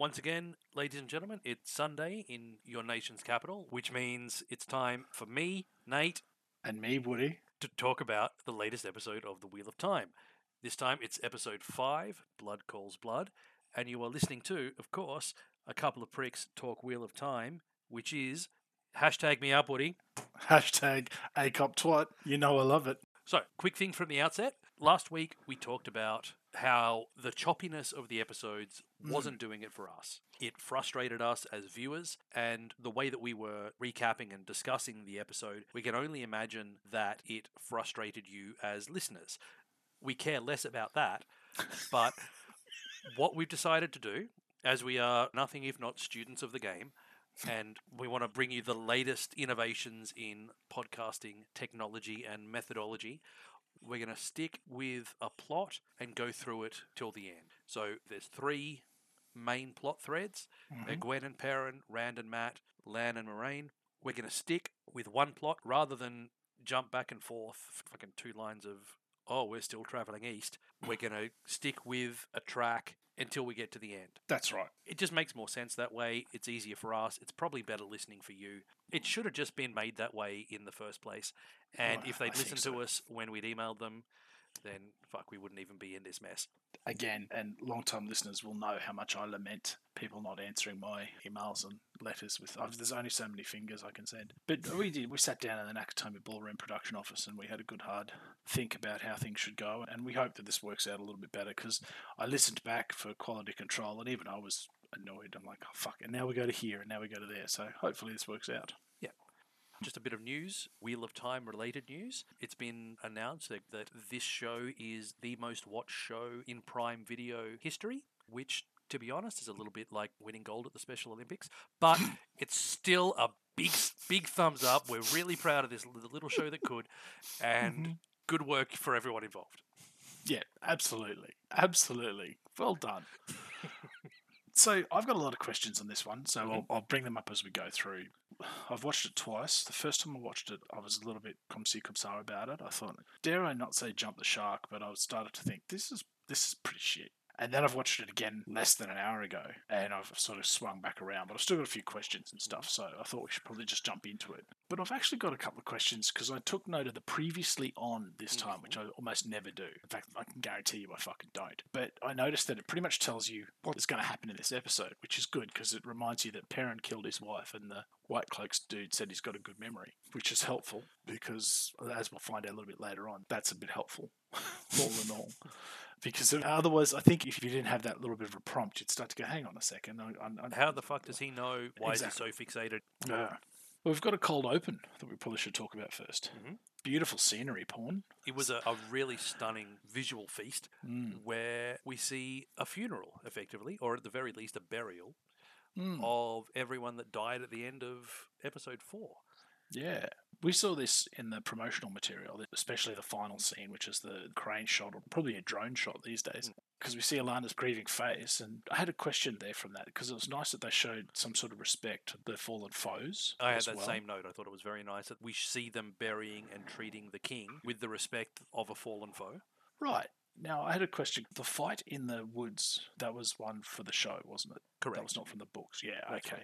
Once again, ladies and gentlemen, it's Sunday in your nation's capital, which means it's time for me, Nate, And me, Woody. to talk about the latest episode of The Wheel of Time. This time it's episode 5, Blood Calls Blood, and you are listening to, of course, a couple of pricks talk Wheel of Time, which is hashtag me up, Woody. Hashtag ACOP twat. You know I love it. So, quick thing from the outset. Last week we talked about how the choppiness of the episodes hmm. wasn't doing it for us. It frustrated us as viewers, and the way that we were recapping and discussing the episode, we can only imagine that it frustrated you as listeners. We care less about that, but what we've decided to do, as we are nothing if not students of the game, and we want to bring you the latest innovations in podcasting technology and methodology. We're going to stick with a plot and go through it till the end. So there's three main plot threads: They're mm-hmm. Gwen and Perrin, Rand and Mat, Lan and Moiraine. We're going to stick with one plot rather than jump back and forth, fucking two lines of oh, we're still traveling east. We're mm. going to stick with a track until we get to the end That's right. it just makes more sense that way. It's easier for us. It's probably better listening for you. It should have just been made that way in the first place. And Oh, if they'd think listened so. to us when we'd emailed them, then fuck, we wouldn't even be in this mess. Again, and long-time listeners will know how much I lament people not answering my emails and letters. With I've, there's only so many fingers I can send. But we did. We sat down in the Nakatomi Ballroom production office and we had a good hard think about how things should go. And we hope that this works out a little bit better because I listened back for quality control and even I was annoyed. I'm like, oh fuck! And now we go to here and now we go to there. So hopefully this works out. Just a bit of news, Wheel of Time related news. It's been announced that, that this show is the most watched show in Prime Video history, which, to be honest, is a little bit like winning gold at the Special Olympics. But it's still a big, big thumbs up. We're really proud of this little show that could, and mm-hmm. good work for everyone involved. Yeah, absolutely. Absolutely. Well done. so I've got a lot of questions on this one, so I'll, mm-hmm. I'll bring them up as we go through. I've watched it twice. The first time I watched it, I was a little bit comme si comme ça about it. I thought, dare I not say jump the shark, but I started to think this is this is pretty shit. And then I've watched it again less than an hour ago, and I've sort of swung back around. But I've still got a few questions and stuff, so I thought we should probably just jump into it. But I've actually got a couple of questions because I took note of the previously on this hmm. time, which I almost never do. In fact, I can guarantee you I fucking don't. But I noticed that it pretty much tells you what is going to happen in this episode, which is good because it reminds you that Perrin killed his wife and the White Cloaks dude said he's got a good memory, which is helpful because, as we'll find out a little bit later on, that's a bit helpful, all in all. Because otherwise, I think if you didn't have that little bit of a prompt, you'd start to go, "Hang on a second, I, I, I, How the fuck does he know? Why Exactly. is he so fixated? yeah. Well, we've got a cold open that we probably should talk about 1st Mhm. Beautiful scenery, porn. It was a, a really stunning visual feast Mm. where we see a funeral, effectively, or at the very least, a burial Mm. of everyone that died at the end of episode four. Yeah. We saw this in the promotional material, especially the final scene, which is the crane shot, or probably a drone shot these days, mm. because we see Alanna's grieving face. And I had a question there from that, because it was nice that they showed some sort of respect to the fallen foes. I had that well. same note. I thought it was very nice that we see them burying and treating the king with the respect of a fallen foe. Right. Now, I had a question. The fight in the woods, that was one for the show, wasn't it? Correct. That was not from the books. Yeah, That's okay.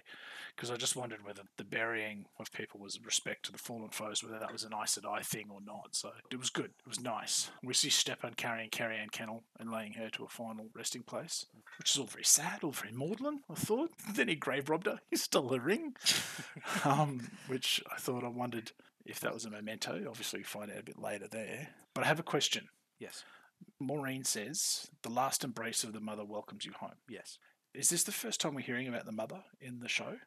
Because I just wondered whether the burying of people was respect to the fallen foes, whether that was an Aes Sedai thing or not. So it was good. It was nice. We see Stepin carrying Carrie Ann Kennel and laying her to a final resting place, which is all very sad, all very maudlin, I thought. Then he grave robbed her. He stole her ring, um, which I thought I wondered if that was a memento. Obviously, we find out a bit later there. But I have a question. Yes. Maureen says, the last embrace of the mother welcomes you home. Yes. Is this the first time we're hearing about the mother in the show?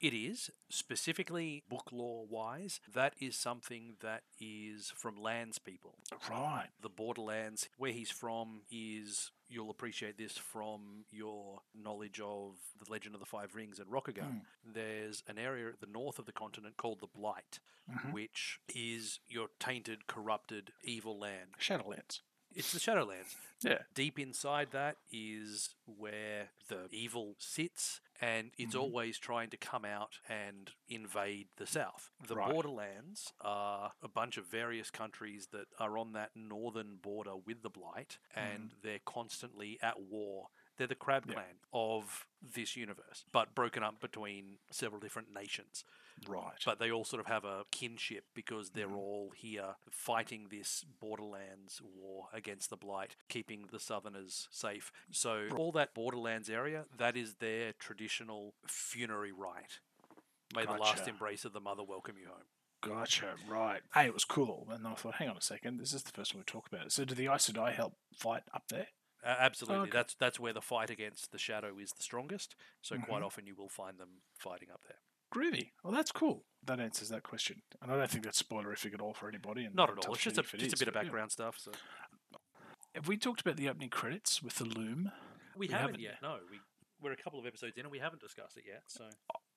It is, specifically book lore wise, that is something that is from Lan's people. Right. The borderlands, where he's from, is you'll appreciate this from your knowledge of the Legend of the Five Rings and Rokugan. Mm. There's an area at the north of the continent called the Blight, Mhm. which is your tainted, corrupted, evil land. Shadowlands. It's the Shadowlands. Yeah. Deep inside that is where the evil sits, and it's Mhm. always trying to come out and invade the south. The Right. borderlands are a bunch of various countries that are on that northern border with the Blight, and they're constantly at war They're the Crab Yeah. Clan of this universe, but broken up between several different nations. Right. But they all sort of have a kinship because they're Mhm. all here fighting this Borderlands war against the Blight, keeping the Southerners safe. So all that Borderlands area, that is their traditional funerary rite. May the last embrace of the mother welcome you home. Gotcha. Right. Hey, it was cool. And then I thought, hang on a second, this is the first time we talk about it. So, do the Aes Sedai help fight up there? Uh, absolutely, okay. that's that's where the fight against the shadow is the strongest. So quite Mhm. often you will find them fighting up there. Groovy. Well, that's cool. That answers that question. And I don't think that's spoilerific at all for anybody. And Not at all. It's just a it just a bit of but yeah. background stuff. So Have we talked about the opening credits with the loom? we, We haven't, haven't yet. No, we we're a couple of episodes in and we haven't discussed it yet. So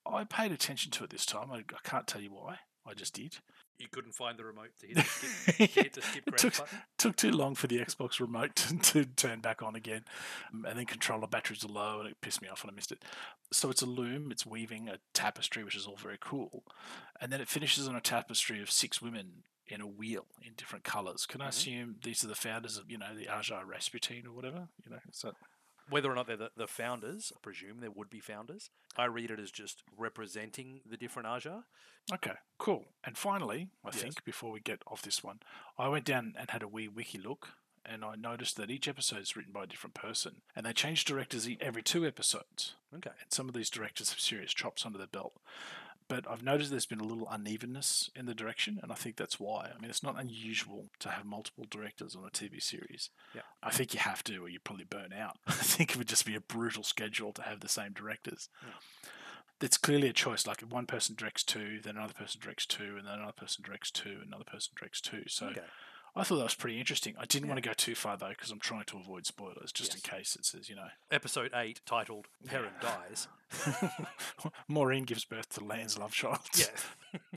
I paid attention to it this time. I, I can't tell you why. I just did. You couldn't find the remote to hit the skip, hit the skip It took, button. took too long for the Xbox remote to, to turn back on again. Um, And then controller batteries are low and it pissed me off when I missed it. So it's a loom, it's weaving a tapestry, which is all very cool. And then it finishes on a tapestry of six women in a wheel in different colours. Can I Mhm. assume these are the founders of, you know, the Ajar Rasputin or whatever? You know, is that Whether or not they're the, the founders, I presume there would be founders. I read it as just representing the different Ajah. Okay, cool. And finally, I Yes. think before we get off this one, I went down and had a wee wiki look, and I noticed that each episode is written by a different person, and they change directors every two episodes. Okay. And some of these directors have serious chops under their belt. But I've noticed there's been a little unevenness in the direction, and I think that's why. I mean, it's not unusual to have multiple directors on a TV series. Yeah. I think you have to, or you probably burn out. I think it would just be a brutal schedule to have the same directors. Yeah. It's clearly a choice. Like if one person directs two, then another person directs two, and then another person directs two, and another person directs two. So okay. I thought that was pretty interesting. I didn't Yeah. want to go too far though, because I'm trying to avoid spoilers, just in case it says, you know, Episode 8, titled Perrin Dies. Maureen gives birth to Lan's love child. Yeah.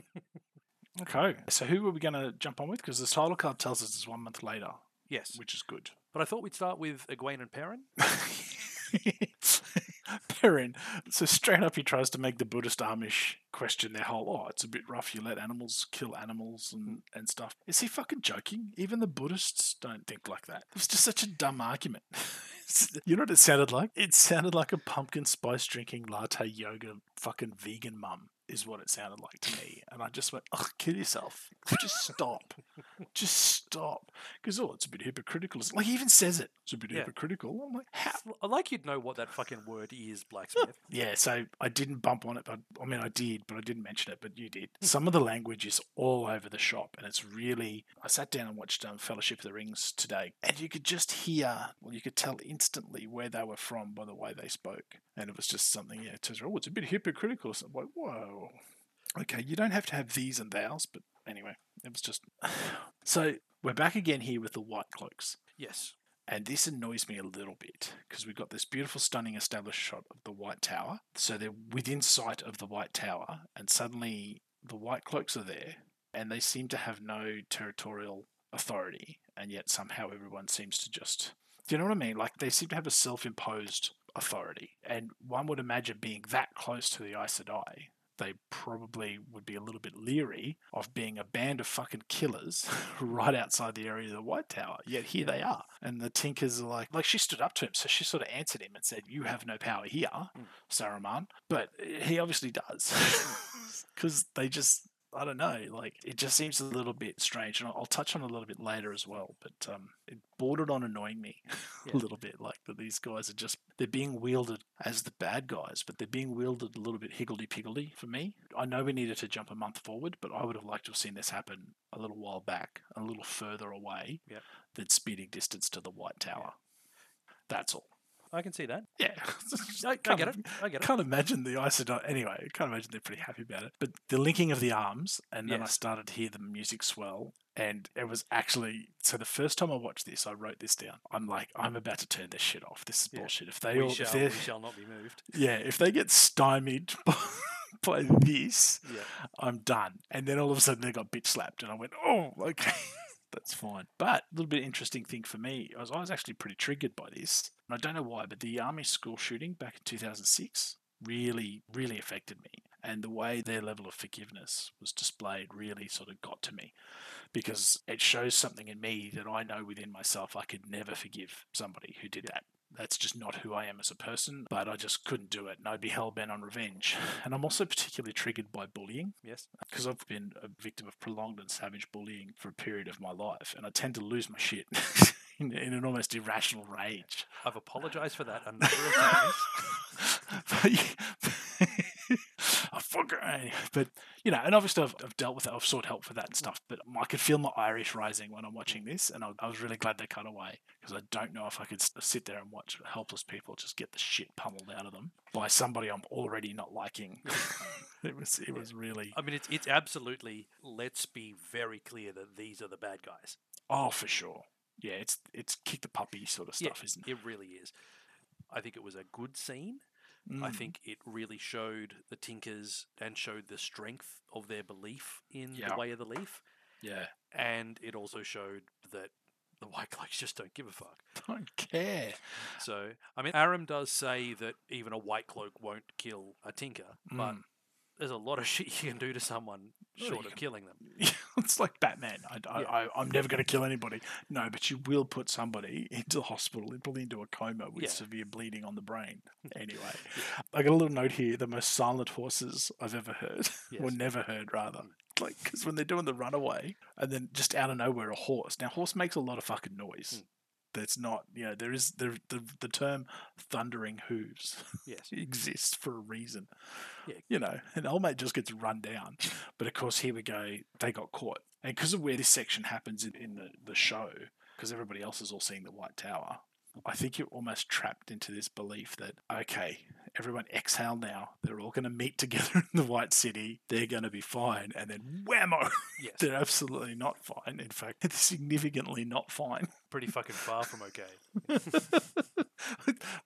Okay. So who are we going to jump on with? Because the title card tells us it's one month later, yes. which is good. But I thought we'd start with Egwene and Perrin. Perrin. So straight up, he tries to make the Buddhist Amish question their whole. Oh, it's a bit rough. You let animals kill animals and, hmm. and stuff. Is he fucking joking? Even the Buddhists don't think like that. It was just such a dumb argument. you know what it sounded like? It sounded like a pumpkin spice drinking latte yoga fucking vegan mum. Is what it sounded like to me, and I just went, "Oh, kill yourself! Just stop, just stop." Because oh, it's a bit hypocritical. It's like he even says it. It's a bit Yeah. hypocritical. I'm like, how? I like you'd know what that fucking word is, Blacksmith. Yeah, so I didn't bump on it, but I mean, I did, but I didn't mention it, but you did. Some of the language is all over the shop, and it's really. I sat down and watched um, Fellowship of the Rings today, and you could just hear, well, you could tell instantly where they were from by the way they spoke. And it was just something, yeah, it says, oh, it's a bit hypocritical. So I'm like, whoa. Okay, you don't have to have these and thous, but anyway, it was just. so we're back again here with the white cloaks. yes. And this annoys me a little bit because we've got this beautiful, stunning established shot of the White Tower. So they're within sight of the White Tower, and suddenly the White Cloaks are there, and they seem to have no territorial authority, and yet somehow everyone seems to just. Do you know what I mean? Like they seem to have a self imposed authority, and one would imagine being that close to the Aes Sedai, they probably would be a little bit leery of being a band of fucking killers right outside the area of the White Tower. Yet here they are. And the Tinkers are like, like she stood up to him, so she sort of answered him and said, You have no power here, mm. Saruman. But he obviously does. Mm. Because they just, I don't know, like it just seems a little bit strange. And I'll, I'll touch on it a little bit later as well. But um, it bordered on annoying me Yeah. a little bit. Like that these guys are just, they're being wielded as the bad guys, but they're being wielded a little bit higgledy piggledy for me. I know we needed to jump a month forward, but I would have liked to have seen this happen a little while back, a little further away Yep. than speeding distance to the White Tower. That's all. I can see that. Yeah. I, I Can't get it. I get it. can't imagine the Isidot. Anyway, I can't imagine they're pretty happy about it. But the linking of the arms, and then I started to hear the music swell, and it was actually so. The first time I watched this, I wrote this down. I'm like, I'm about to turn this shit off. This is Yeah. bullshit. If they We all, shall, if we shall not be moved. yeah, if they get stymied by, by this, Yeah. I'm done. And then all of a sudden they got bitch slapped, and I went, oh, okay. That's fine. But a little bit interesting thing for me, I was, I was actually pretty triggered by this. And I don't know why, but the Amish school shooting back in 2006 really, really affected me. And the way their level of forgiveness was displayed really sort of got to me because it shows something in me that I know within myself I could never forgive somebody who did that. That's just not who I am as a person, but I just couldn't do it. And I'd be hell bent on revenge. And I'm also particularly triggered by bullying Yes. because I've been a victim of prolonged and savage bullying for a period of my life. And I tend to lose my shit in, in an almost irrational rage. I've apologized for that a number of times. but, but you know, and obviously I've, I've dealt with it. I've sought help for that and stuff. But I could feel my Irish rising when I'm watching mm. this, and I, I was really glad they cut away because I don't know if I could sit there and watch helpless people just get the shit pummeled out of them by somebody I'm already not liking. it was it was really I mean, it's it's absolutely. Let's be very clear that these are the bad guys. oh for sure. Yeah, it's it's kick the puppy sort of Yeah, stuff, isn't it? It really is. I think it was a good scene. I Mm. think it really showed the Tinkers and showed the strength of their belief in Yeah. the way of the leaf, Yeah, and it also showed that the White Cloaks just don't give a fuck. don't care. So, I mean, Aram does say that even a White Cloak won't kill a Tinker, but Mm. There's a lot of shit you can do to someone short you of killing them. it's like Batman. I, I, Yeah. I'm never going to kill anybody. No, but you will put somebody into hospital, probably into a coma with Yeah. severe bleeding on the brain. Anyway, I got a little note here: the most silent horses I've ever heard, or never heard, rather. Mm. Like, because when they're doing the runaway, and then just out of nowhere, a horse. Now, horse makes a lot of fucking noise. Mm. That's not, you know, there is the the, the term thundering hooves Yes. exists for a reason. Yeah. You know, and old mate just gets run down. But of course, here we go. They got caught. And because of where this section happens in, in the, the show, because everybody else is all seeing the White Tower, I think you're almost trapped into this belief that, okay, everyone exhale now. They're all going to meet together in the White City. They're going to be fine. And then whammo, Yes. they're absolutely not fine. In fact, they're significantly not fine. Pretty fucking far from okay.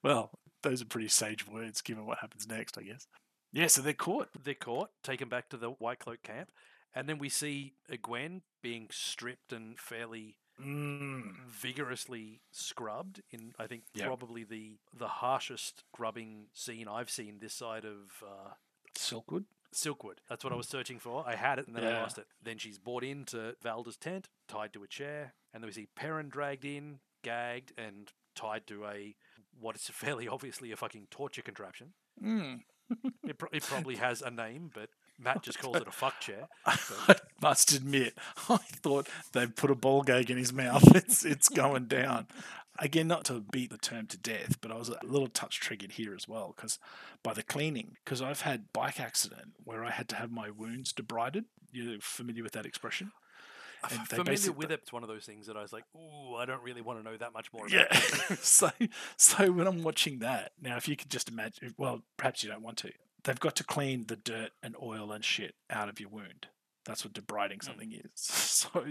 well, those are pretty sage words given what happens next, I guess. Yeah, so they're caught. They're caught, taken back to the White Cloak camp, and then we see Gwen being stripped and fairly Mm. vigorously scrubbed in I think Yep. probably the the harshest grubbing scene I've seen this side of uh, Silkwood. Silkwood. That's what I was searching for. I had it and then I lost it. Then she's brought into Valda's tent, tied to a chair, and then we see Perrin dragged in, gagged, and tied to a what is fairly obviously a fucking torture contraption. Mm. It, pro- it probably has a name, but Matt just calls it a fuck chair. I must admit, I thought they'd put a ball gag in his mouth. It's it's going down. Again, not to beat the term to death, but I was a little touch triggered here as well because by the cleaning, because I've had bike accident where I had to have my wounds debrided. You're familiar with that expression? And they familiar with it. It's one of those things that I was like, ooh, I don't really want to know that much more about Yeah. so so when I'm watching that now, if you could just imagine, well, perhaps you don't want to. They've got to clean the dirt and oil and shit out of your wound. That's what debriding something is. So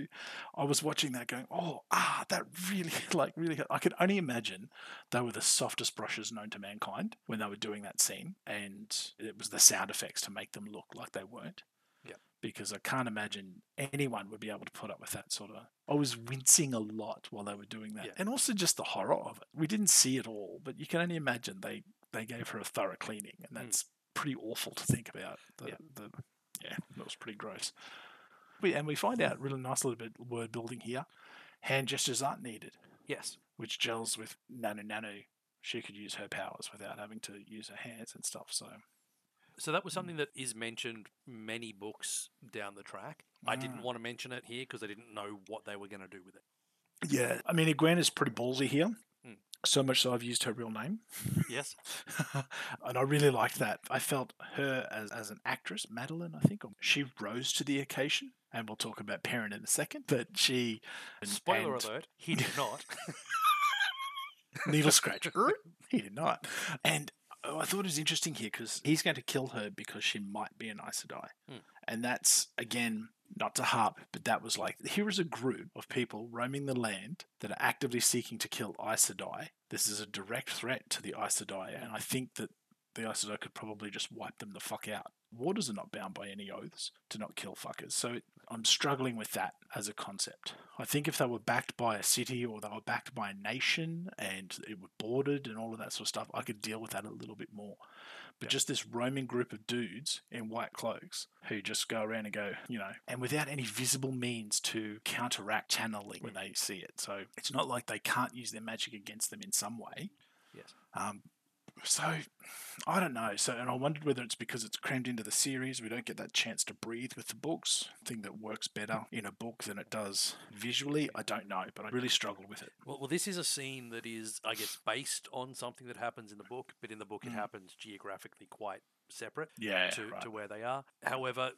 I was watching that, going, "Oh, ah, that really, like, really." I could only imagine they were the softest brushes known to mankind when they were doing that scene, and it was the sound effects to make them look like they weren't. Yeah. Because I can't imagine anyone would be able to put up with that sort of. I was wincing a lot while they were doing that, Yeah. and also just the horror of it. We didn't see it all, but you can only imagine they they gave her a thorough cleaning, and Mm. Pretty awful to think about. The, Yeah. the, yeah, that was pretty gross. We, and we find out really nice little bit word building here. Hand gestures aren't needed, Yes. which gels with Nanu Nanu. She could use her powers without having to use her hands and stuff. So So that was something that is mentioned many books down the track. I didn't Mm. want to mention it here because I didn't know what they were going to do with it. yeah, I mean, Gwen is pretty ballsy here. So much so I've used her real name. Yes. and I really liked that. I felt her as, as an actress, Madeline, I think, she rose to the occasion. And we'll talk about Perrin in a second. But she. and- Spoiler and- alert, he did not. needle scratch. he did not. And oh, I thought it was interesting here because he's going to kill her because she might be an Aes Sedai. Hmm. And that's, again, not to harp, but that was like here is a group of people roaming the land that are actively seeking to kill Aes Sedai. This is a direct threat to the Aes Sedai, and I think that the Sedai could probably just wipe them the fuck out. Waters are not bound by any oaths to not kill fuckers, so I'm struggling with that as a concept. I think if they were backed by a city or they were backed by a nation and it were bordered and all of that sort of stuff, I could deal with that a little bit more. But Yeah. just this roaming group of dudes in white cloaks who just go around and go, you know, and without any visible means to counteract channeling when they see it. So it's not like they can't use their magic against them in some way. Yes. Um, so I don't know. So, and I wondered whether it's because it's crammed into the series. We don't get that chance to breathe with the books. Thing that works better in a book than it does visually. I don't know, but I really struggled with it. Well, well, this is a scene that is, I guess, based on something that happens in the book, but in the book it Mm. happens geographically quite separate Yeah, to, right. to where they are. However,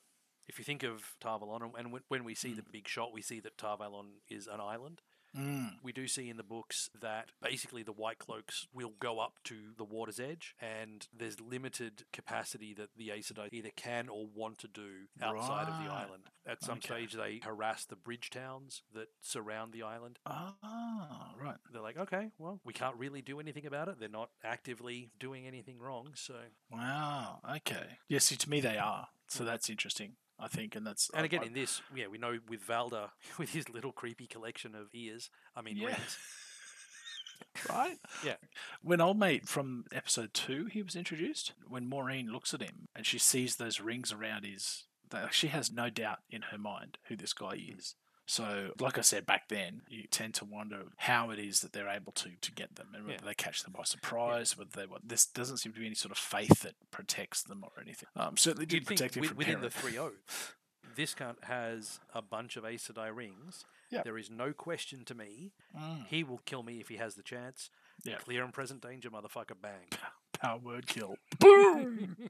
if you think of Tar Valon, and- when- when we see the big shot, we see that Tar Valon is an island. Mm, We do see in the books that basically the White Cloaks will go up to the water's edge, and there's limited capacity that the Aes Sedai either can or want to do outside of the island. At some Okay. stage, they harass the bridge towns that surround the island. ah, right. They're like, okay, well, we can't really do anything about it. They're not actively doing anything wrong, so. Wow. Okay. Yeah. See, to me they are. So that's interesting. I think, and that's And I- again, I- in this, yeah, we know with Valda, with his little creepy collection of ears, I mean, Yeah. rings. right? Yeah. When old mate from episode two, he was introduced. When Maureen looks at him and she sees those rings around his, she has no doubt in her mind who this guy mm. is. So, like I said back then, you tend to wonder how it is that they're able to to get them, and whether Yeah. they catch them by surprise, whether they what. This doesn't seem to be any sort of faith that protects them or anything. Um, certainly did protect him wi- from within the three oaths, this cunt has a bunch of Aes Sedai rings. Yeah. There is no question to me. Mm, He will kill me if he has the chance. Yeah. Clear and present danger, motherfucker, bang. power word kill. Boom.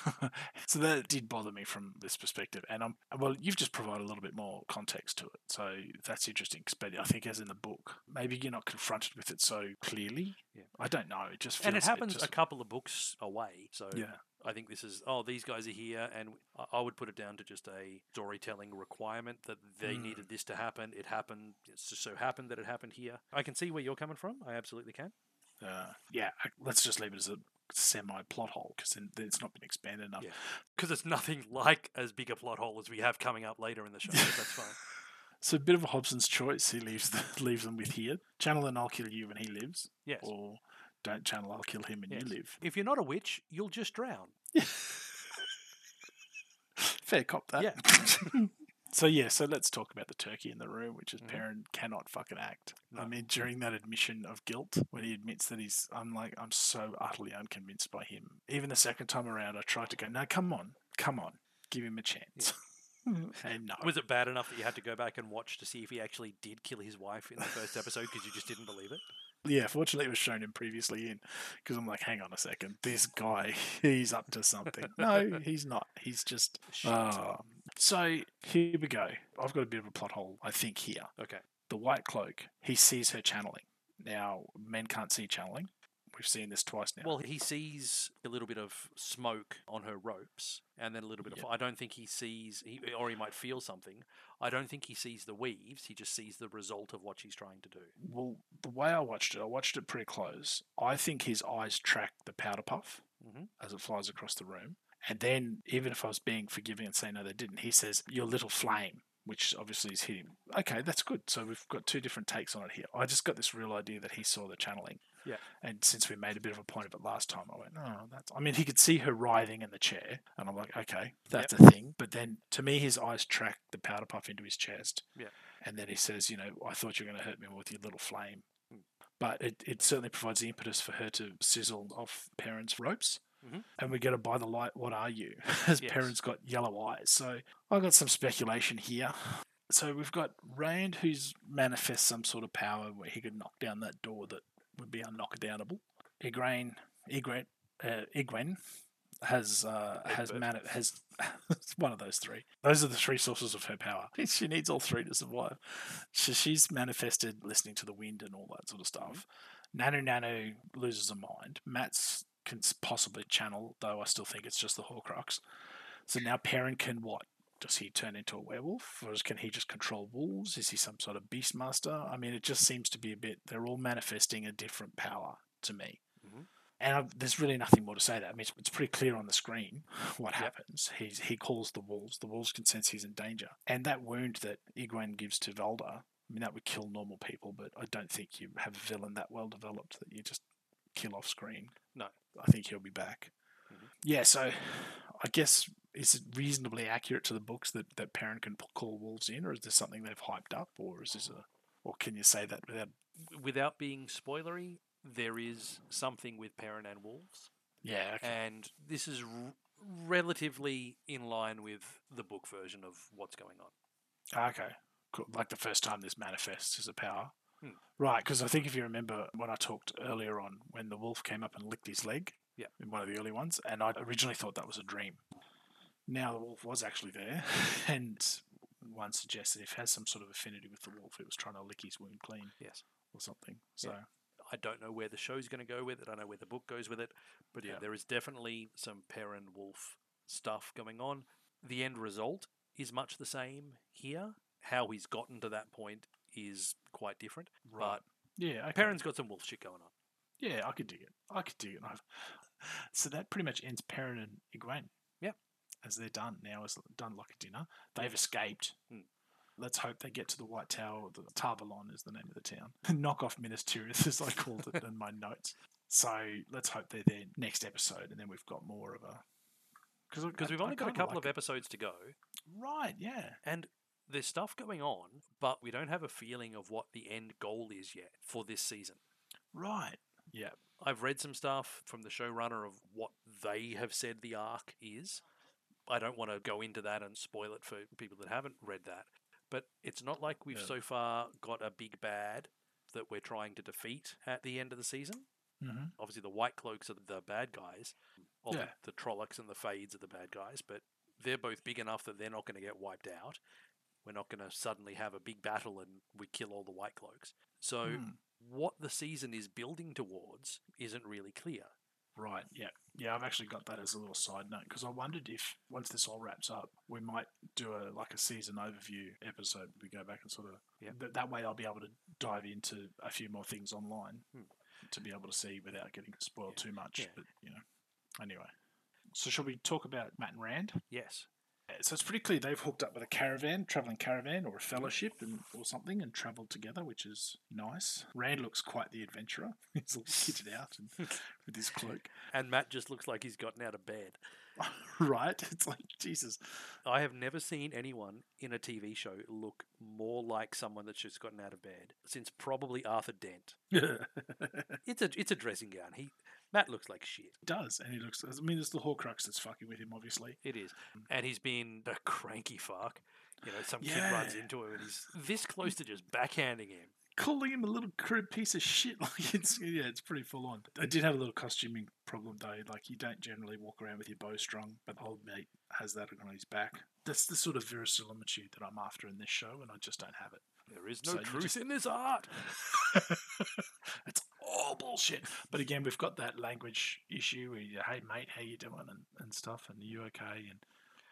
so that did bother me from this perspective, and I'm well, you've just provided a little bit more context to it, so that's interesting. But I think, as in the book, maybe you're not confronted with it so clearly. Yeah. I don't know. It just feels, and it happens just- a couple of books away. So yeah, I think this is, oh, these guys are here. And I- I would put it down to just a storytelling requirement that they Mm. needed this to happen. It happened. It's just so happened that it happened here. I can see where you're coming from. I absolutely can. uh, yeah. Let's just leave it as a semi plot hole because it's not been expanded enough. Yeah. Because it's nothing like as big a plot hole as we have coming up later in the show. but that's fine. So a bit of a Hobson's choice. He leaves the, leaves them with here. Channel and I'll kill you when he lives, Yes. or don't channel. I'll kill him and Yes. you live. If you're not a witch, you'll just drown. Fair cop that. Yeah. So yeah, so let's talk about the turkey in the room, which is Mhm. Perrin cannot fucking act. I mean, during that admission of guilt, when he admits that he's, I'm like, I'm so utterly unconvinced by him. Even the second time around, I tried to go, no, come on, come on, give him a chance. and no, Was it bad enough that you had to go back and watch to see if he actually did kill his wife in the first episode because you just didn't believe it? yeah, fortunately it was shown him previously in, because I'm like, hang on a second, this guy, he's up to something. no, he's not. He's just. Oh. So here we go. I've got a bit of a plot hole, I think, here. Okay. the white cloak, he sees her channeling. Now, men can't see channeling. We've seen this twice now. Well, he sees a little bit of smoke on her ropes, and then a little bit Yep. of. I don't think he sees, he, or he might feel something. I don't think he sees the weaves. He just sees the result of what she's trying to do. well, the way I watched it, I watched it pretty close. I think his eyes track the powder puff Mhm. as it flies across the room. And then, even if I was being forgiving and saying no, they didn't, he says, Your little flame, which obviously is hitting. Okay, that's good. So we've got two different takes on it here. I just got this real idea that he saw the channeling. Yeah. And since we made a bit of a point of it last time, I went, no, that's. I mean, he could see her writhing in the chair, and I'm like, okay, that's a thing. But then, to me, his eyes track the powder puff into his chest. Yeah. And then he says, you know, I thought you were going to hurt me with your little flame. Mm. But it, it certainly provides the impetus for her to sizzle off Perrin's ropes. Mhm. And we get a by the light, what are you? His Yes. Perrin's got yellow eyes. So I got some speculation here. So we've got Rand who's manifests some sort of power where he could knock down that door that would be unknockdownable. Igraine, Igret, uh, Igwen has uh, has mani- has one of those three. Those are the three sources of her power. She needs all three to survive. So she's manifested listening to the wind and all that sort of stuff. Nanu Nanu loses her mind. Mat's can possibly channel, though I still think it's just the Horcrux. So now Perrin can what? Does he turn into a werewolf, or is- can he just control wolves? Is he some sort of beastmaster? I mean, it just seems to be a bit. They're all manifesting a different power to me, Mhm. and i there's really nothing more to say. That I mean, it's, it's pretty clear on the screen what Yep. happens. He's he calls the wolves. The wolves can sense he's in danger, and that wound that Egwene gives to Valda. I mean, that would kill normal people, but I don't think you have a villain that well developed that you just kill off screen. I think he'll be back. Mhm. Yeah, so I guess is it reasonably accurate to the books that that Perrin can call wolves in, or is this something they've hyped up, or is this a, or can you say that without? Without being spoilery, there is something with Perrin and wolves, Yeah. Okay. and this is r- relatively in line with the book version of what's going on. Okay. Cool. Like the first time this manifests as a power. Hmm. Right, because I think if you remember when I talked earlier on when the wolf came up and licked his leg Yeah. in one of the early ones, and I originally thought that was a dream. Now the wolf was actually there, and one suggests that if it has some sort of affinity with the wolf, it was trying to lick his wound clean Yes. or something. So, Yeah. I don't know where the show's going to go with it. I don't know where the book goes with it. But yeah, Yeah. there is definitely some Perrin Wolf stuff going on. The end result is much the same here. How he's gotten to that point is quite different. But yeah, okay. Perrin's got some wolf shit going on. Yeah, I could dig it. I could dig it. I've- So that pretty much ends Perrin and Egwene. Yep. As they're done now, as done like a dinner. They've escaped. Hmm. Let's hope they get to the White Tower. The Tar Valon is the name of the town. Knock off Minas Tirith, as I called it in my notes. So let's hope they're there next episode, and then we've got more of a. Because we've only got a couple of episodes to go. Right, yeah. And there's stuff going on, but we don't have a feeling of what the end goal is yet for this season. Right. Yeah. I've read some stuff from the showrunner of what they have said the arc is. I don't want to go into that and spoil it for people that haven't read that. But it's not like we've Yeah. so far got a big bad that we're trying to defeat at the end of the season. Mm-hmm. Obviously, the White Cloaks are the bad guys, or Yeah. the, the Trollocs and the Fades are the bad guys, but they're both big enough that they're not going to get wiped out. We're not going to suddenly have a big battle and we kill all the White Cloaks. So, Hmm. what the season is building towards isn't really clear. Right. Yeah. Yeah. I've actually got that as a little side note because I wondered if once this all wraps up, we might do a like a season overview episode. We go back and sort of Yeah. th- that way I'll be able to dive into a few more things online Hmm. to be able to see without getting spoiled Yeah. too much. Yeah. But you know, anyway. So shall we talk about Mat and Rand? Yes. So it's pretty clear they've hooked up with a caravan, traveling caravan, or a fellowship, and or something, and travelled together, which is nice. Rand looks quite the adventurer. He's all kitted out and with his cloak. And Mat just looks like he's gotten out of bed. right? It's like Jesus. I have never seen anyone in a TV show look more like someone that's just gotten out of bed since probably Arthur Dent. It's a it's a dressing gown. He Mat looks like shit. does, and he looks. I mean, it's the Horcrux that's fucking with him, obviously. It is, um, and he's been a cranky fuck. You know, some kid runs into him and he's this close to just backhanding him. Calling him a little crib piece of shit, like it's yeah, it's pretty full on. I did have a little costuming problem though. Like you don't generally walk around with your bow strung, but old mate has that on his back. That's the sort of verisimilitude that I'm after in this show, and I just don't have it. There is no So truth just- in this art. it's all bullshit. But again, we've got that language issue where you, hey mate, how you doing and, and stuff, and are you okay? And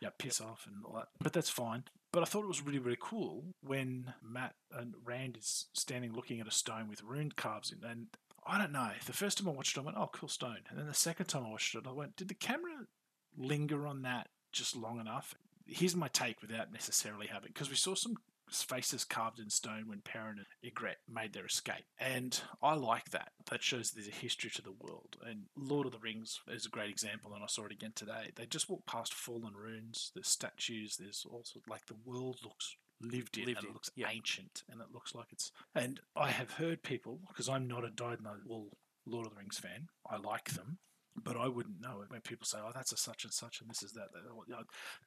yeah, piss off and all that. But that's fine. But I thought it was really, really cool when Mat and Rand is standing looking at a stone with rune carves in. And I don't know. The first time I watched it, I went, oh, cool stone. And then the second time I watched it, I went, did the camera linger on that just long enough? Here's my take without necessarily having, because we saw some faces carved in stone when Perrin and Egret made their escape. And I like that. That shows there's a history to the world. And Lord of the Rings is a great example, and I saw it again today. They just walk past fallen ruins, there's statues, there's also like the world looks lived in Lived and in, it looks yeah. ancient and it looks like it's and I have heard people because I'm not a dyed in the wool Lord of the Rings fan. I like them. But I wouldn't know it when people say, "Oh, that's a such and such," and this is that.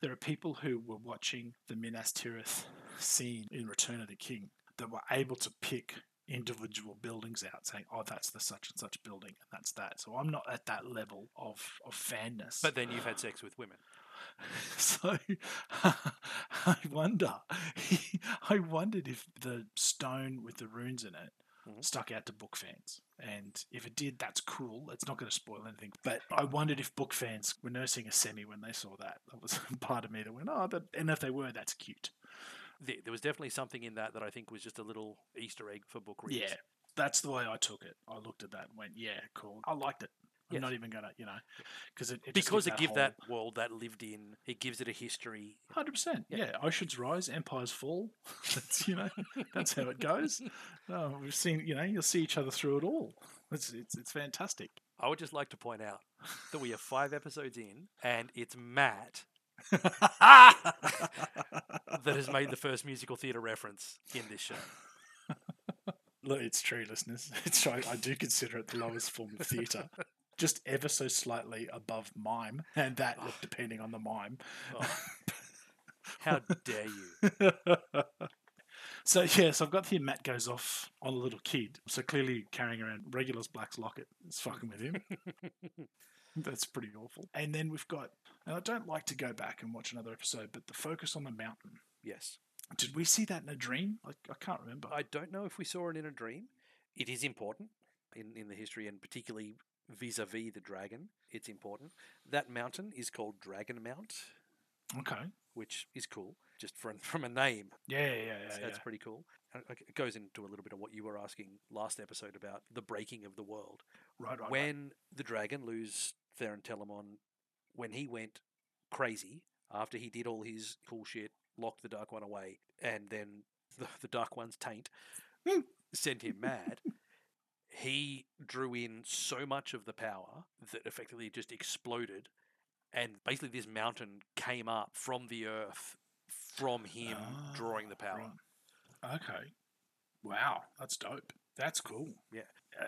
There are people who were watching the Minas Tirith scene in Return of the King that were able to pick individual buildings out, saying, "Oh, that's the such and such building, and that's that." So I'm not at that level of of fanness. But then you've had sex with women. So I wonder, I wondered if the stone with the runes in it Mhm. stuck out to book fans. And if it did, that's cool. It's not going to spoil anything. But I wondered if book fans were nursing a semi when they saw that. That was part of me that went, oh, that, and if they were, that's cute. There was definitely something in that that I think was just a little Easter egg for book readers. Yeah, that's the way I took it. I looked at that and went, yeah, cool. I liked it. I'm Yes. not even to, you know, because it, it because gives it gives that world that lived in, it gives it a history. Hundred percent. Yeah. Oceans rise, empires fall. That's you know, that's how it goes. Oh, we've seen. You know, you'll see each other through it all. It's it's it's fantastic. I would just like to point out that we are five episodes in, and it's Matt that has made the first musical theatre reference in this show. Look, it's true, listeners. It's right. I do consider it the lowest form of theatre. Just ever so slightly above mime, and that, look, depending on the mime. Oh. How dare you? so yes, I've got here. Mat goes off on a little kid. So clearly carrying around Regulus Black's locket is fucking with him. That's pretty awful. And then we've got. And I don't like to go back and watch another episode, but the focus on the mountain. Yes. Did we see that in a dream? I, I can't remember. I don't know if we saw it in a dream. It is important in, in the history and particularly vis a vis the dragon. It's important. That mountain is called Dragon Mount, okay. which is cool, just from, from a name. Yeah, yeah, yeah, That's, yeah. that's pretty cool. It goes into a little bit of what you were asking last episode about the breaking of the world. Right, right, right. when the dragon, Lews Therin Telamon, when he went crazy after he did all his cool shit, locked the Dark One away, and then the, the Dark One's taint Hmm. sent him mad, he drew in so much of the power that effectively it just exploded. And basically, this mountain came up from the earth from him drawing the Ah, power. right. Okay. Wow, that's dope. That's cool. Yeah.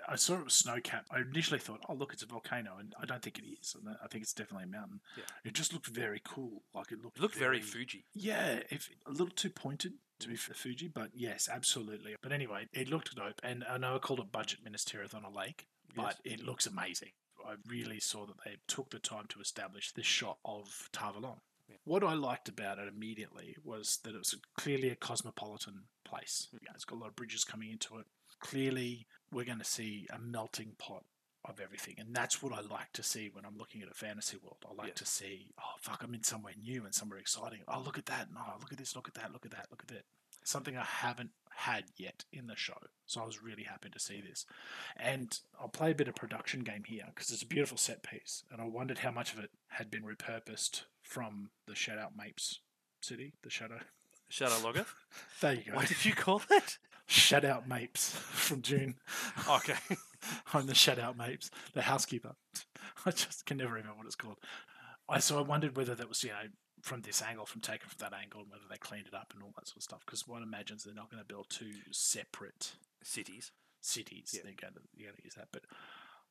I- saw it was snow capped. I initially thought, oh, look, it's a volcano, and I don't think it is. And I think it's definitely a mountain. Yeah. It just looked very cool. Like it looked. It looked very Fuji. Yeah, if a little too pointed to be for Fuji, but yes, absolutely. But anyway, it looked dope, and I know I called it budget Minas Tirith on a lake, but Yes. it looks amazing. I really saw that they took the time to establish this shot of Tar Valon. Yeah. What I liked about it immediately was that it was clearly a cosmopolitan place. Hmm. Yeah, it's got a lot of bridges coming into it. Clearly, we're going to see a melting pot of everything, and that's what I like to see when I'm looking at a fantasy world. I like Yes. to see, oh fuck, I'm in somewhere new and somewhere exciting. Oh, look at that! No, oh, look at this! Look at that! Look at that! Look at that! Something I haven't had yet in the show, so I was really happy to see this. And I'll play a bit of production game here because it's a beautiful set piece, and I wondered how much of it had been repurposed from the Shadout Mapes city, the Shadow. Shadar Logoth. There you go. what did you call it? Shadout Mapes from Dune. Okay. I'm the Shadout Mapes, the housekeeper. I just can never remember what it's called. I so I wondered whether that was you know from this angle, from taken from that angle, and whether they cleaned it up and all that sort of stuff. Because one imagines they're not going to build two separate Cities. cities. Yeah. They're going to you're going to use that. But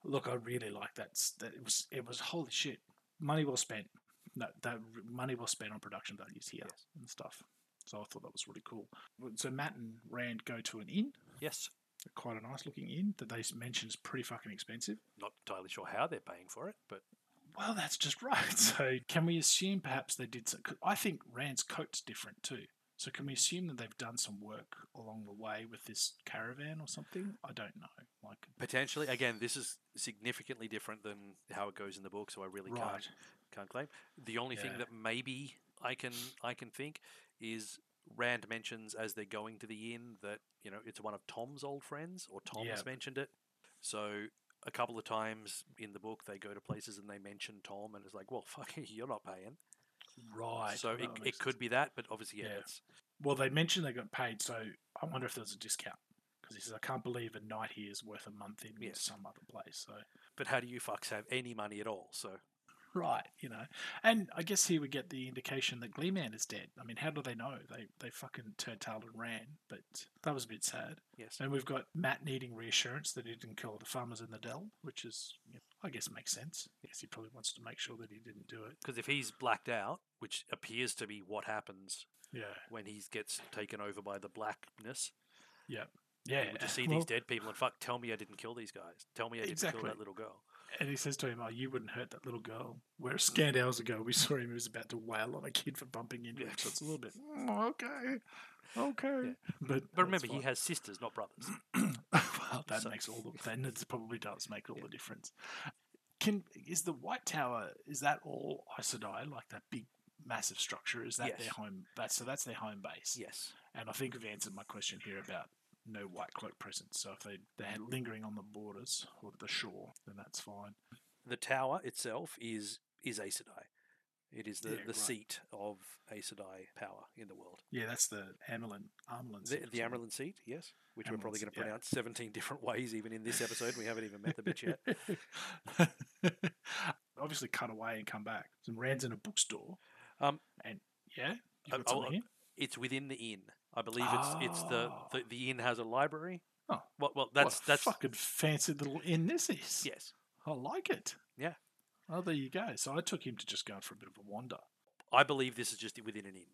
look, I really like that. That it was it was holy shit, money well spent. No, that money well spent on production values here Yes. and stuff. So I thought that was really cool. So Mat and Rand go to an inn, Yes. Quite a nice looking inn that they mention is pretty fucking expensive. Not entirely sure how they're paying for it, but Well, that's just right. So, can we assume perhaps they did? 'cause I think Rand's coat's different too. So, can we assume that they've done some work along the way with this caravan or something? I don't know. Like, potentially, again, this is significantly different than how it goes in the book, so I really right? can't can't claim. The only thing that maybe I can I can think is Rand mentions as they're going to the inn that you know it's one of Tom's old friends, or Tom's Yeah. mentioned it. So a couple of times in the book, they go to places and they mention Tom, and it's like, well, fuck, you're not paying. Right. so it, it could be that, but obviously, yeah, Yeah. it's Well, they mentioned they got paid, so I wonder if there was a discount because he says I can't believe a night here is worth a month in Yes. some other place. So. But how do you fucks have any money at all? So Right, you know, and I guess here we get the indication that Gleeman is dead. I mean, how do they know? They they fucking turned tail and ran, but that was a bit sad. yes, And we've got Mat needing reassurance that he didn't kill the farmers in the dell, which is, you know, I guess, makes sense. Yes, he probably wants to make sure that he didn't do it. because if he's blacked out, which appears to be what happens Yeah, when he gets taken over by the blackness, yeah, we just see well, these dead people and fuck, tell me I didn't kill these guys. Tell me I didn't Exactly. kill that little girl. And he says to him, "Oh, you wouldn't hurt that little girl." Whereas scant hours ago, we saw him he was about to wail on a kid for bumping into him. So it's a little bit "Mm, okay, okay. But But remember, he has sisters, not brothers. well, that So- makes all the then it probably does make all the difference. Can is the White Tower is that all Aes Sedai like that big massive structure? Is that their home? That's so that's their home base. Yes. And I think we've answered my question here about no white cloak presence. So if they they're lingering on the borders or the shore, then that's fine. The tower itself is is Aes Sedai. It is the, Yeah, the right. seat of Aes Sedai power in the world. Yeah, that's the Amyrlin. The, seat the something. Amyrlin seat, yes, which we're probably going to seat, yeah. pronounce 17 different ways, even in this episode. We haven't even met the bitch yet. Obviously, cut away and come back. Some Rand's in a bookstore. Um, and yeah, Uh, oh, here? It's within the inn. I believe it's it's the, Ah. the the inn has a library Oh, Well, well, What that's a that's fucking fancy little inn this is. yes. I like it. Yeah. Oh, there you go. So I took him to just go for a bit of a wander. I believe this is just within an inn.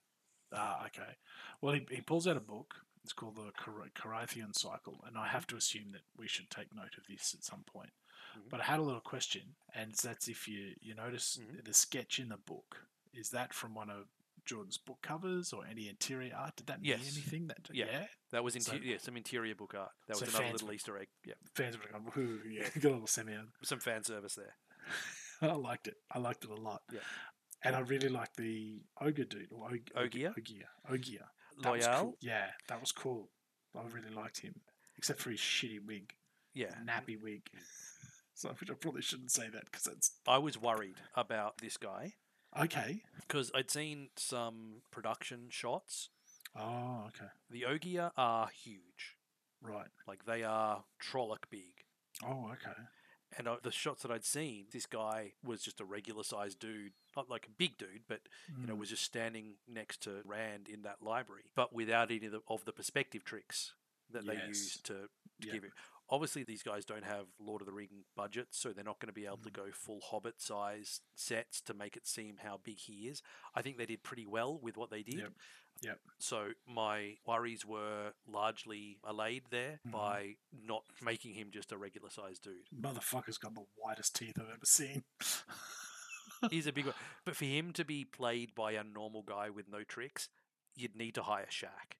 Ah, okay. Well, he, he pulls out a book. It's called the Cor- Karaethon Cycle, and I have to assume that we should take note of this at some point. Mhm. But I had a little question, and that's if you you notice Mhm. the sketch in the book. Is that from one of Jordan's book covers or any interior art? Did that mean anything? That Yeah. That was So- yeah, some interior book art. That so was another little would- Easter egg. Yeah, Fans would have gone, "Whoo, yeah, got a little semi some fan service there. I liked it. I liked it a lot. Yeah. And I really liked the ogre dude or og- Ogier? Ogier. Ogier. That Loial. cool. Yeah, that was cool. I really liked him, except for his shitty wig, Yeah, nappy wig. So which I probably shouldn't say that because that's I was worried about this guy okay. because I'd seen some production shots. Oh, okay, The Ogier are huge, right. like they are Trolloc big. Oh, okay. And uh, the shots that I'd seen, this guy was just a regular sized dude, not like a big dude, but you know, Mm. was just standing next to Rand in that library, but without any of the, of the perspective tricks that they Yes. use to, to Yeah. give it. Obviously, these guys don't have Lord of the Ring budgets, so they're not going to be able to Mm. go full Hobbit size sets to make it seem how big he is. I think they did pretty well with what they did. Yep. Yep. So my worries were largely allayed there Mhm. by not making him just a regular sized dude. Motherfucker's got the whitest teeth I've ever seen. He's a big one. But for him to be played by a normal guy with no tricks, you'd need to hire Shaq.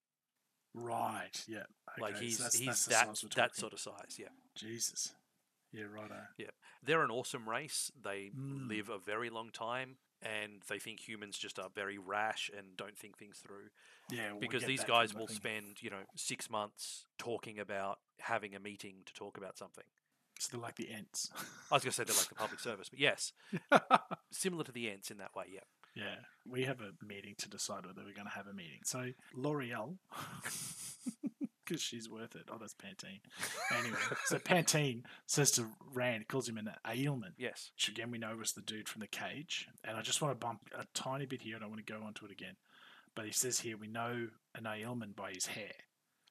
Right. Yeah. like he's so that's, he's that's that that sort of size. Yeah, Jesus. Yeah. Righto. Yeah. They're an awesome race. They Mm. live a very long time, and they think humans just are very rash and don't think things through. Yeah. well, because these guys will think- spend you know six months talking about having a meeting to talk about something. So they're like the ants. I was going to say they're like the public service, but yes, similar to the ants in that way. Yeah. Yeah, we have a meeting to decide whether we're going to have a meeting. So L'Oreal, because she's worth it. Oh, that's Pantene. Anyway, so Pantene says to Rand, calls him an Aielman, Yes. which again we know was the dude from the cage. And I just want to bump a tiny bit here. And I don't want to go onto it again. But he says here we know an Aielman by his hair.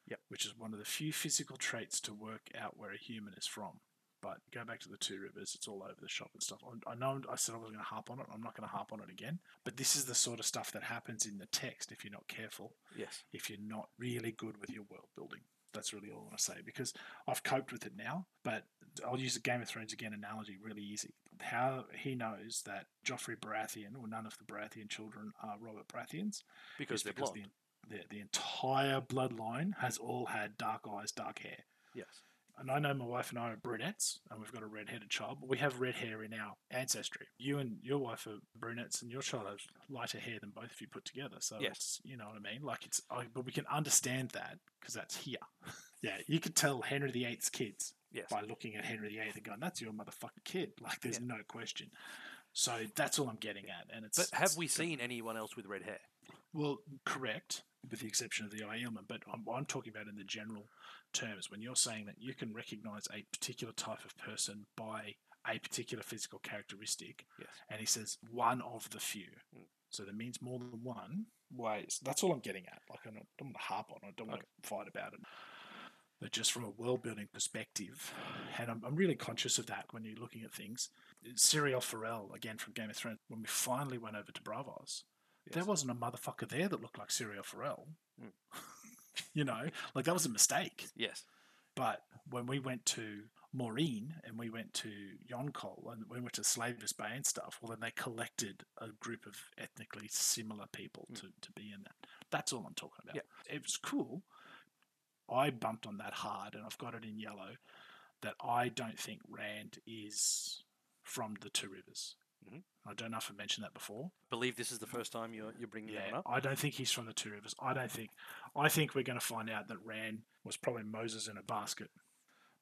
Yep. Which is one of the few physical traits to work out where a human is from. But go back to the Two Rivers; it's all over the shop and stuff. I I know I said I wasn't going to harp on it. I'm not going to harp on it again. But this is the sort of stuff that happens in the text if you're not careful. Yes. If you're not really good with your world building, that's really all I want to say. Because I've coped with it now. But I'll use a Game of Thrones again analogy, really easy. How he knows that Joffrey Baratheon, or none of the Baratheon children are Robert Baratheons, Because they're because blonde. the, the the entire bloodline has all had dark eyes, dark hair. Yes. And I know my wife and I are brunettes, and we've got a red-headed child, but we have red hair in our ancestry. You and your wife are brunettes, and your child has lighter hair than both of you put together. So Yes. it's, you know what I mean? Like it's, I, but we can understand that because that's here. yeah, you could tell Henry VIII's kids Yes. by looking at Henry VIII and going, "That's your motherfucking kid." Like, there's Yeah. no question. So that's all I'm getting at, and it's. But have it's we seen anyone else with red hair? well, correct, with the exception of the Aielman, but I'm, I'm talking about in the general terms. When you're saying that you can recognize a particular type of person by a particular physical characteristic, Yes. and he says one of the few. Mm. So that means more than one ways. That's all I'm getting at. Like, I don't, don't want to harp on it, I don't want to fight about it. But just from a world building perspective, and I'm, I'm really conscious of that when you're looking at things. Syrio Forel, again from Game of Thrones, when we finally went over to Braavos, there wasn't a motherfucker there that looked like Syrio Forel. Mm. you know, like that was a mistake. Yes. But when we went to Meereen and we went to Yunkai and we went to Slaver's Bay and stuff, well, then they collected a group of ethnically similar people Mm. to, to be in that. That's all I'm talking about. Yeah. It was cool. I bumped on that hard and I've got it in yellow that I don't think Rand is from the Two Rivers. Mhm. I don't know if I mentioned that before. Believe this is the first time you're you're bringing that Yeah, one up. I don't think he's from the Two Rivers. I don't think. I think we're going to find out that Ran was probably Moses in a basket,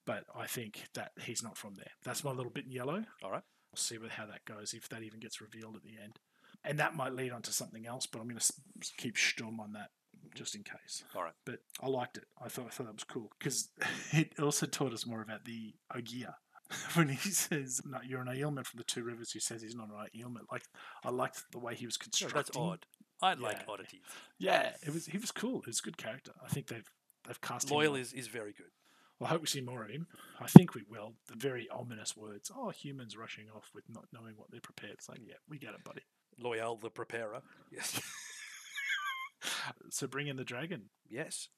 but I think that he's not from there. That's my little bit in yellow. All right. We'll see with how that goes if that even gets revealed at the end, and that might lead on to something else. But I'm going to keep stum on that just in case. All right. But I liked it. I thought I thought that was cool because it also taught us more about the Ogier. When he says, "No, you're an Aielman from the Two Rivers," he says he's not an Aielman. Like I liked the way he was Yeah, constructing. that's odd. I like Yeah. oddities. Yeah, it was he was cool. He was a good character. I think they've they've cast Loial is, is very good. Well, I hope we see more of him. I think we will. The very ominous words. Oh, humans rushing off with not knowing what they're prepared. It's like, yeah, we get it, buddy. Loial the preparer. Yes. So bring in the dragon. yes.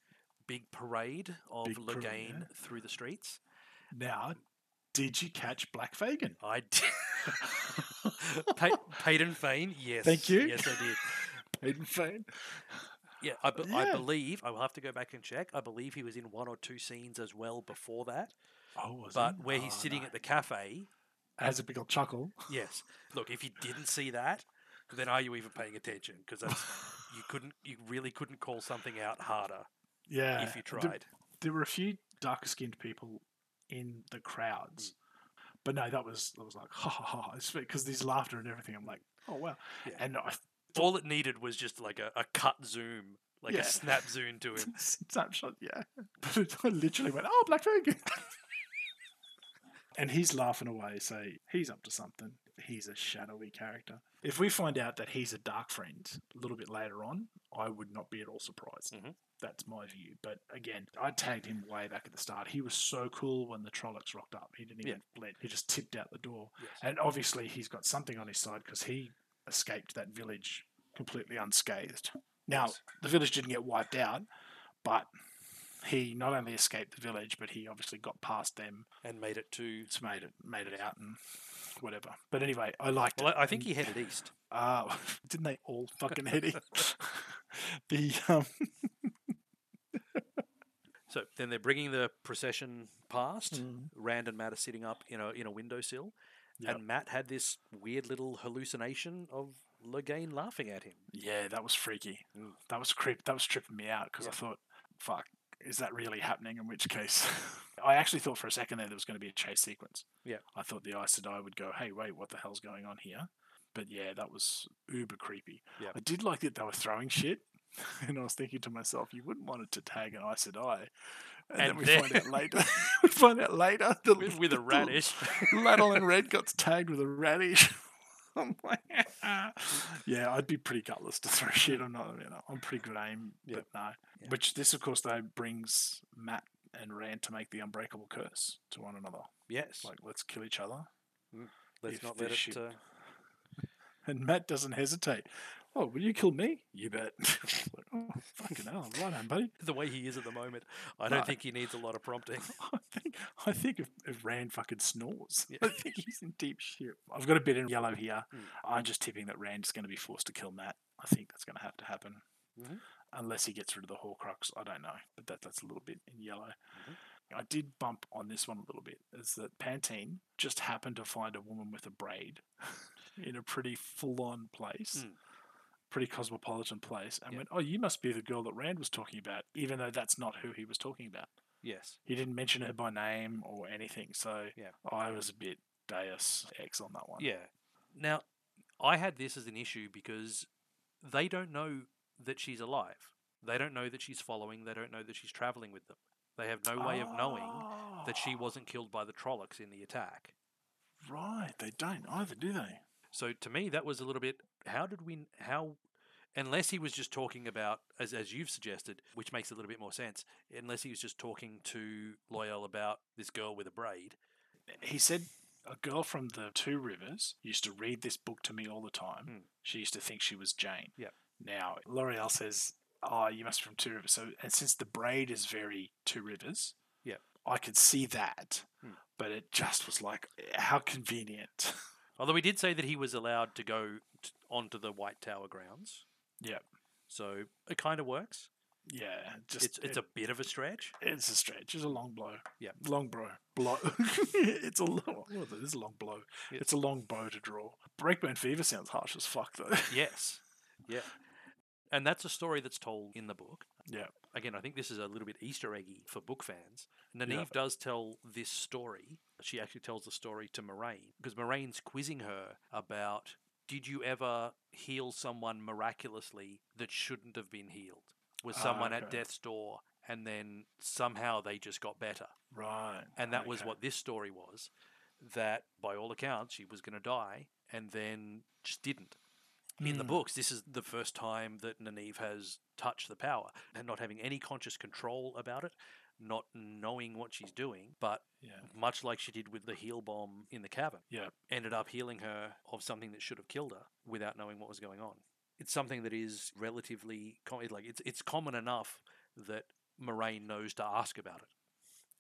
Big parade of Big parade, yeah. through the streets. Now, did you catch Black Fagan? I did. Pey- Padan Fain, yes. Thank you. Yes, I did. Padan Fain. Yeah, I, be- I believe, I will have to go back and check. I believe he was in one or two scenes as well before that. Oh, was But he? where he's Oh, sitting no. at the cafe, has a big old chuckle. yes. Look, if you didn't see that, then are you even paying attention? Because you couldn't, you really couldn't call something out harder Yeah. if you there- tried. There were a few darker skinned people in the crowds. But no, that was that was like ha ha ha because there's laughter and everything. I'm like, oh wow, Yeah. and I All it needed was just like a, a cut zoom, like Yeah. a snap zoom to him. snapshot, yeah. But I literally went, oh, Black Fang. and he's laughing away, so he's up to something. He's a shadowy character. If we find out that he's a dark friend a little bit later on, I would not be at all surprised. Mhm. That's my view. But again, I tagged him way back at the start. He was so cool when the Trollocs rocked up. He didn't Yeah. even bled. He just tipped out the door. Yes. And obviously, he's got something on his side because he escaped that village completely unscathed. Now, Yes. the village didn't get wiped out, but he not only escaped the village, but he obviously got past them, and made it to. it's made it made it out and whatever. But anyway, I liked Well, it. I think he headed east. uh, didn't they all fucking head east? the um, So then they're bringing the procession past. Mm. Rand and Mat are sitting up in a in a windowsill, Yep. and Mat had this weird little hallucination of Logain laughing at him. yeah, that was freaky. Mm. That was creep. That was tripping me out because Yeah. I thought, fuck. Is that really happening? In which case, I actually thought for a second there there was going to be a chase sequence. Yeah. I thought the Aes Sedai would go, hey, wait, what the hell's going on here? But yeah, that was uber creepy. Yeah. I did like that they were throwing shit. And I was thinking to myself, you wouldn't want it to tag an Aes Sedai. And, And then we then- find out later. we find out later the, With, with a radish. Laddle and Red got tagged with a radish. I'm like, yeah, I'd be pretty gutless to throw shit. I'm not, you know, I'm pretty good aim, Yeah. but no. Yeah. Which this, of course, though brings Mat and Rand to make the unbreakable curse to one another. yes. Like, let's kill each other. Let's if not let it. Uh, And Mat doesn't hesitate. Oh, will you kill me? You bet. like, oh, fucking hell, right on, buddy. the way he is at the moment, I don't No. think he needs a lot of prompting. I think I think if, if Rand fucking snores, Yeah. I think he's in deep shit. I've got a bit in yellow here. Mm. I'm just tipping that Rand's going to be forced to kill Mat. I think that's going to have to happen, Mhm. unless he gets rid of the Horcrux. I don't know, but that that's a little bit in yellow. Mm-hmm. I did bump on this one a little bit. Is that Pantene just happened to find a woman with a braid in a pretty full-on place. Mm. Pretty cosmopolitan place, and Yep. went, "Oh, you must be the girl that Rand was talking about," even though that's not who he was talking about. Yes. He didn't mention her by name or anything, so Yeah. I was a bit Deus Ex on that one. Yeah. Now, I had this as an issue because they don't know that she's alive. They don't know that she's following. They don't know that she's traveling with them. They have no way of knowing that she Ah, wasn't killed by the Trollocs in the attack. Right, they don't either, do they? So to me, that was a little bit. How did we? How? Unless he was just talking about, as as you've suggested, which makes a little bit more sense. Unless he was just talking to Loial about this girl with a braid. He said a girl from the Two Rivers used to read this book to me all the time. Hmm. She used to think she was Jane. Yep. Now L'Oreal says, "Oh, you must be from Two Rivers." So, and since the braid is very Two Rivers, Yep. I could see that. Hmm. But it just was like, how convenient. Although he did say that he was allowed to go t- onto the White Tower grounds. Yep. So it kind of works. Yeah, just it's it's a bit of a stretch. It's a stretch. It's a long blow. Yeah. Long bro. Blow. it's a long. Is it? It's a long blow. Yeah. It's a long bow to draw. Breakbone Fever sounds harsh as fuck though. Yes. Yeah. And that's a story that's told in the book. yeah. Again, I think this is a little bit Easter eggy for book fans. Nynaeve Yeah. does tell this story. She actually tells the story to Moiraine because Moiraine's quizzing her about did you ever heal someone miraculously that shouldn't have been healed? Was Ah, someone at okay. death's door and then somehow they just got better? Right. And that was what this story was. That by all accounts she was going to die and then just didn't. In the Hmm. books, this is the first time that Nynaeve has touched the power and not having any conscious control about it. Not knowing what she's doing, but Yeah. much like she did with the heal bomb in the cabin, Yeah. ended up healing her of something that should have killed her without knowing what was going on. It's something that is relatively com- like it's it's common enough that Moiraine knows to ask about it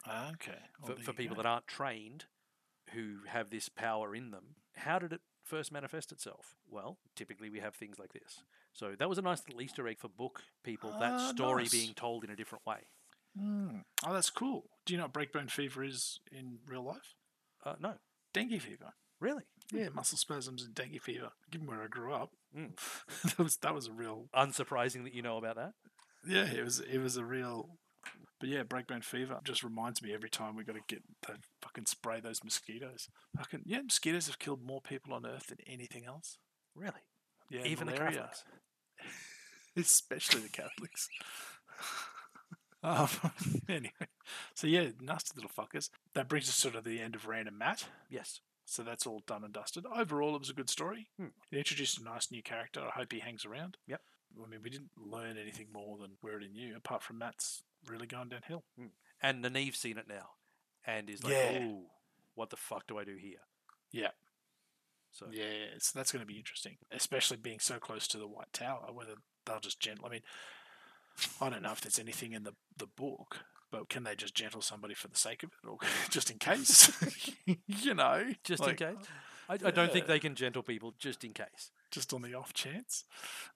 Ah, Okay. for, for people that aren't trained who have this power in them. How did it first manifest itself? Well, typically we have things like this. So that was a nice little Easter egg for book people. that Ah, story nice. being told in a different way. Mm. Oh, that's cool. Do you know what breakbone fever is in real life? Uh, no, Dengue fever. really. Yeah, muscle spasms and dengue fever. Given where I grew up, Mm. that was that was a real. Unsurprising that you know about that. Yeah, it was it was a real. But yeah, breakbone fever just reminds me every time we got to get the fucking spray those mosquitoes. Fucking yeah, mosquitoes have killed more people on Earth than anything else. Really, Yeah, even the malaria. Catholics. especially the Catholics. um, anyway, so yeah, nasty little fuckers. That brings us sort of the end of Random Mat. Yes. So that's all done and dusted. Overall, it was a good story. Hmm. It introduced a nice new character. I hope he hangs around. Yep. I mean, we didn't learn anything more than we already knew, apart from Mat's really going downhill. And Nynaeve's seen it now, and is like, Yeah. "Oh, what the fuck do I do here?" Yeah. So Yeah, so that's going to be interesting, especially being so close to the White Tower. Whether they'll just gentle. I mean, I don't know if there's anything in the the book, but can they just gentle somebody for the sake of it, or just in case? you know, just like, in case. I, I don't think they can gentle people just in case. just on the off chance.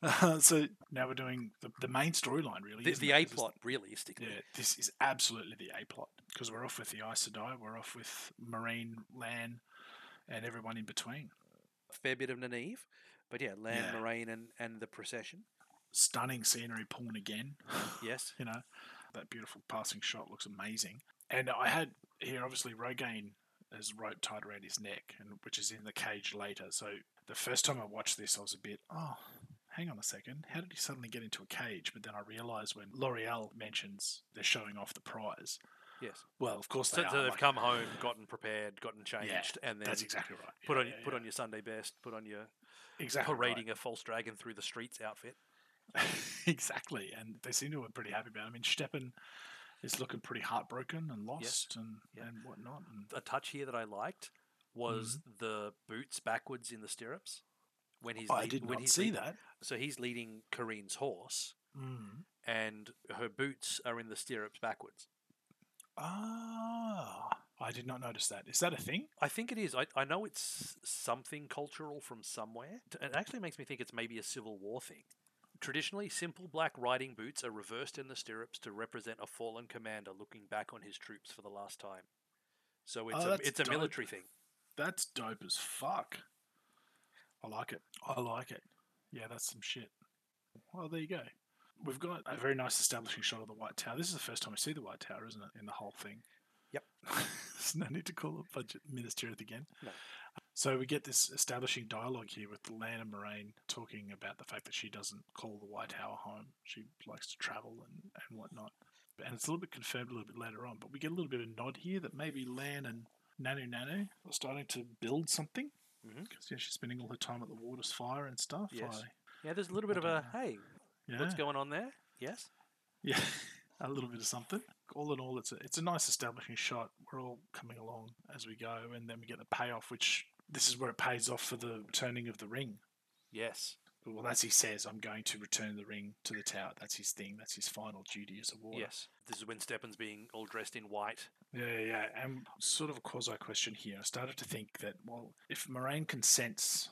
Uh, so now we're doing the, the main storyline, really. The, the? A plot, realistically. Yeah, this is absolutely the A plot because we're off with the Aes Sedai, we're off with Moiraine, Lan, and everyone in between. A fair bit of Nynaeve, but yeah, Lan, Yeah. Moiraine, and, and the procession. Stunning scenery porn again. Yes. you know, that beautiful passing shot looks amazing. And I had here, obviously, Logain has rope tied around his neck, and which is in the cage later. So the first time I watched this, I was a bit, oh, hang on a second, how did he suddenly get into a cage? But then I realised when L'Oreal mentions they're showing off the prize. Yes. Well, of course So, they so are. they've like- come home, gotten prepared, gotten changed, and then That's exactly right. put Yeah, on yeah, put yeah. on your Sunday best, put on your exactly right. parading a false dragon through the streets outfit. exactly, and they seem to be pretty happy about. it. I mean, Stepin is looking pretty heartbroken and lost and Yeah. and whatnot. And A touch here that I liked was Mm-hmm. the boots backwards in the stirrups when he's I lead- did when not he's see lead- that. So he's leading Kerene's horse, Mm. and her boots are in the stirrups backwards. Ah, I did not notice that. Is that a thing? I think it is. I, I know it's something cultural from somewhere. It actually makes me think it's maybe a Civil War thing. Traditionally, simple black riding boots are reversed in the stirrups to represent a fallen commander looking back on his troops for the last time. So it's Oh, a it's a dope. military thing. That's dope as fuck. I like it. I like it. Yeah, that's some shit. Well, there you go. We've got a very nice establishing shot of the White Tower. This is the first time we see the White Tower, isn't it, in the whole thing? Yep. There's no need to call it budget Minas Tirith again. No. So we get this establishing dialogue here with Lan and Moiraine talking about the fact that she doesn't call the White Tower home. She likes to travel and, and whatnot. And it's a little bit confirmed a little bit later on, but we get a little bit of a nod here that maybe Lan and Nanu Nanu are starting to build something. Mm-hmm. Because yeah, she's spending all her time at the Warders Fire and stuff. Yes. I- Yeah, there's a little bit of a know. hey, yeah. what's going on there? Yes. Yeah, a little bit of something. All in all, it's a, it's a nice establishing shot. We're all coming along as we go, and then we get the payoff, which this is where it pays off for the returning of the ring. Yes. Well, as he says, I'm going to return the ring to the tower. That's his thing. That's his final duty as a warrior. Yes. This is when Stepin's being all dressed in white. Yeah, yeah. And sort of a quasi question here. I started to think that, well, if Moiraine can sense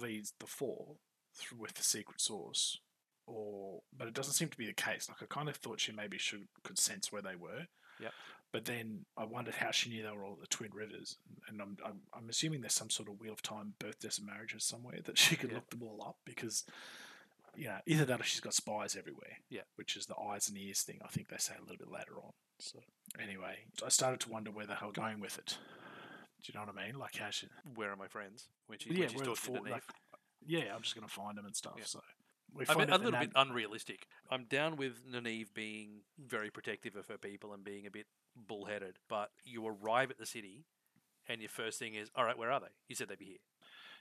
these, the four, through, with the secret source, or but it doesn't seem to be the case. Like I kind of thought she maybe should could sense where they were. Yep. But then I wondered how she knew they were all at the Twin Rivers, and I'm I'm, I'm assuming there's some sort of Wheel of Time birth, deaths, and marriages somewhere that she could Yeah. look them all up because. You know, either that or she's got spies everywhere. Yeah. Which is the eyes and ears thing. I think they say a little bit later on. So anyway, I started to wonder where the hell going with it. Do you know what I mean? Like how she, Where are my friends? When, she, yeah, she's where the talking to four, Neve. like, yeah, I'm just gonna find them and stuff. Yeah. So I find mean, a out that little bit unrealistic. I'm down with Nynaeve being very protective of her people and being a bit bullheaded, but you arrive at the city and your first thing is, all right, where are they? You said they'd be here.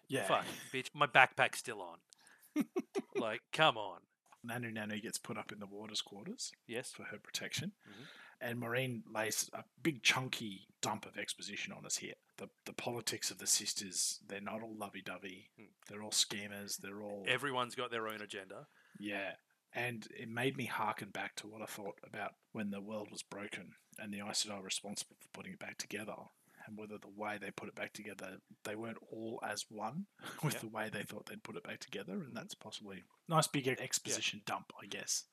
yeah, Fuck, bitch, my backpack's still on. like, come on. Nanu Nanu gets put up in the Warder's quarters Yes. for her protection. Mhm. And Moiraine lays a big chunky dump of exposition on us here. The the politics of the sisters, they're not all lovey dovey. Mm. They're all schemers. They're all Everyone's got their own agenda. yeah. And it made me hearken back to what I thought about when the world was broken and the Aes Sedai responsible for putting it back together. And whether the way they put it back together, they weren't all as one with Yep. the way they thought they'd put it back together. And that's possibly nice big exposition dump, I guess.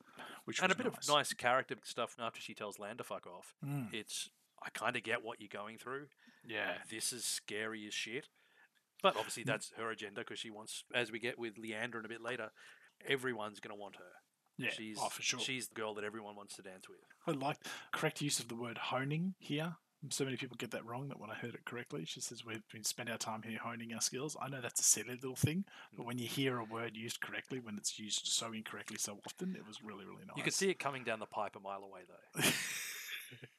Which and a bit nice. of nice character stuff after she tells Lan to fuck off. Mm, It's, I kind of get what you're going through. yeah. This is scary as shit. But obviously, that's her agenda because she wants, as we get with Liandrin and a bit later, everyone's going to want her. Yeah. She's, oh, for sure. She's the girl that everyone wants to dance with. I like correct use of the word honing here. So many people get that wrong that when I heard it correctly, she says we've been spent our time here honing our skills. I know that's a silly little thing, but when you hear a word used correctly, when it's used so incorrectly so often, it was really, really nice. You could see it coming down the pipe a mile away, though.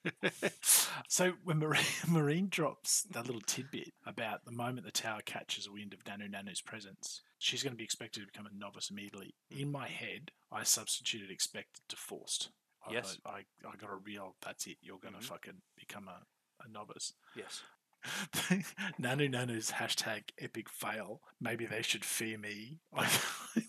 so when Moiraine, Moiraine drops that little tidbit about the moment the tower catches wind of Nanu Nanu's presence, she's going to be expected to become a novice immediately. In my head, I substituted expected to forced. I Yes. I, I got a real, that's it, you're going to Mhm. fucking become a, a novice. Yes. Nanu Nanu's hashtag epic fail. Maybe they should fear me. I,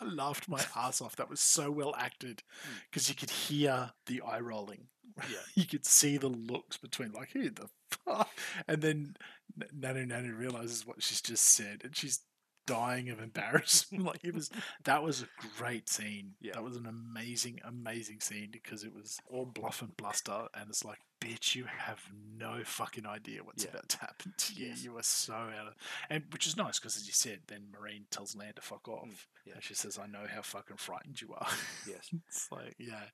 I laughed my ass off. That was so well acted hmm. because you could hear the eye rolling. Yeah. you could see the looks between, like, who the fuck? And then Nanu Nanu realizes what she's just said and she's dying of embarrassment. like, it was, that was a great scene. Yeah. That was an amazing, amazing scene because it was all bluff and bluster. And it's like, bitch, you have no fucking idea what's Yeah. about to happen to you. Yes. You are so out of, and which is nice because, as you said, then Moiraine tells Lan to fuck off. Mm, yeah. And she says, I know how fucking frightened you are. Yes. it's like, yeah.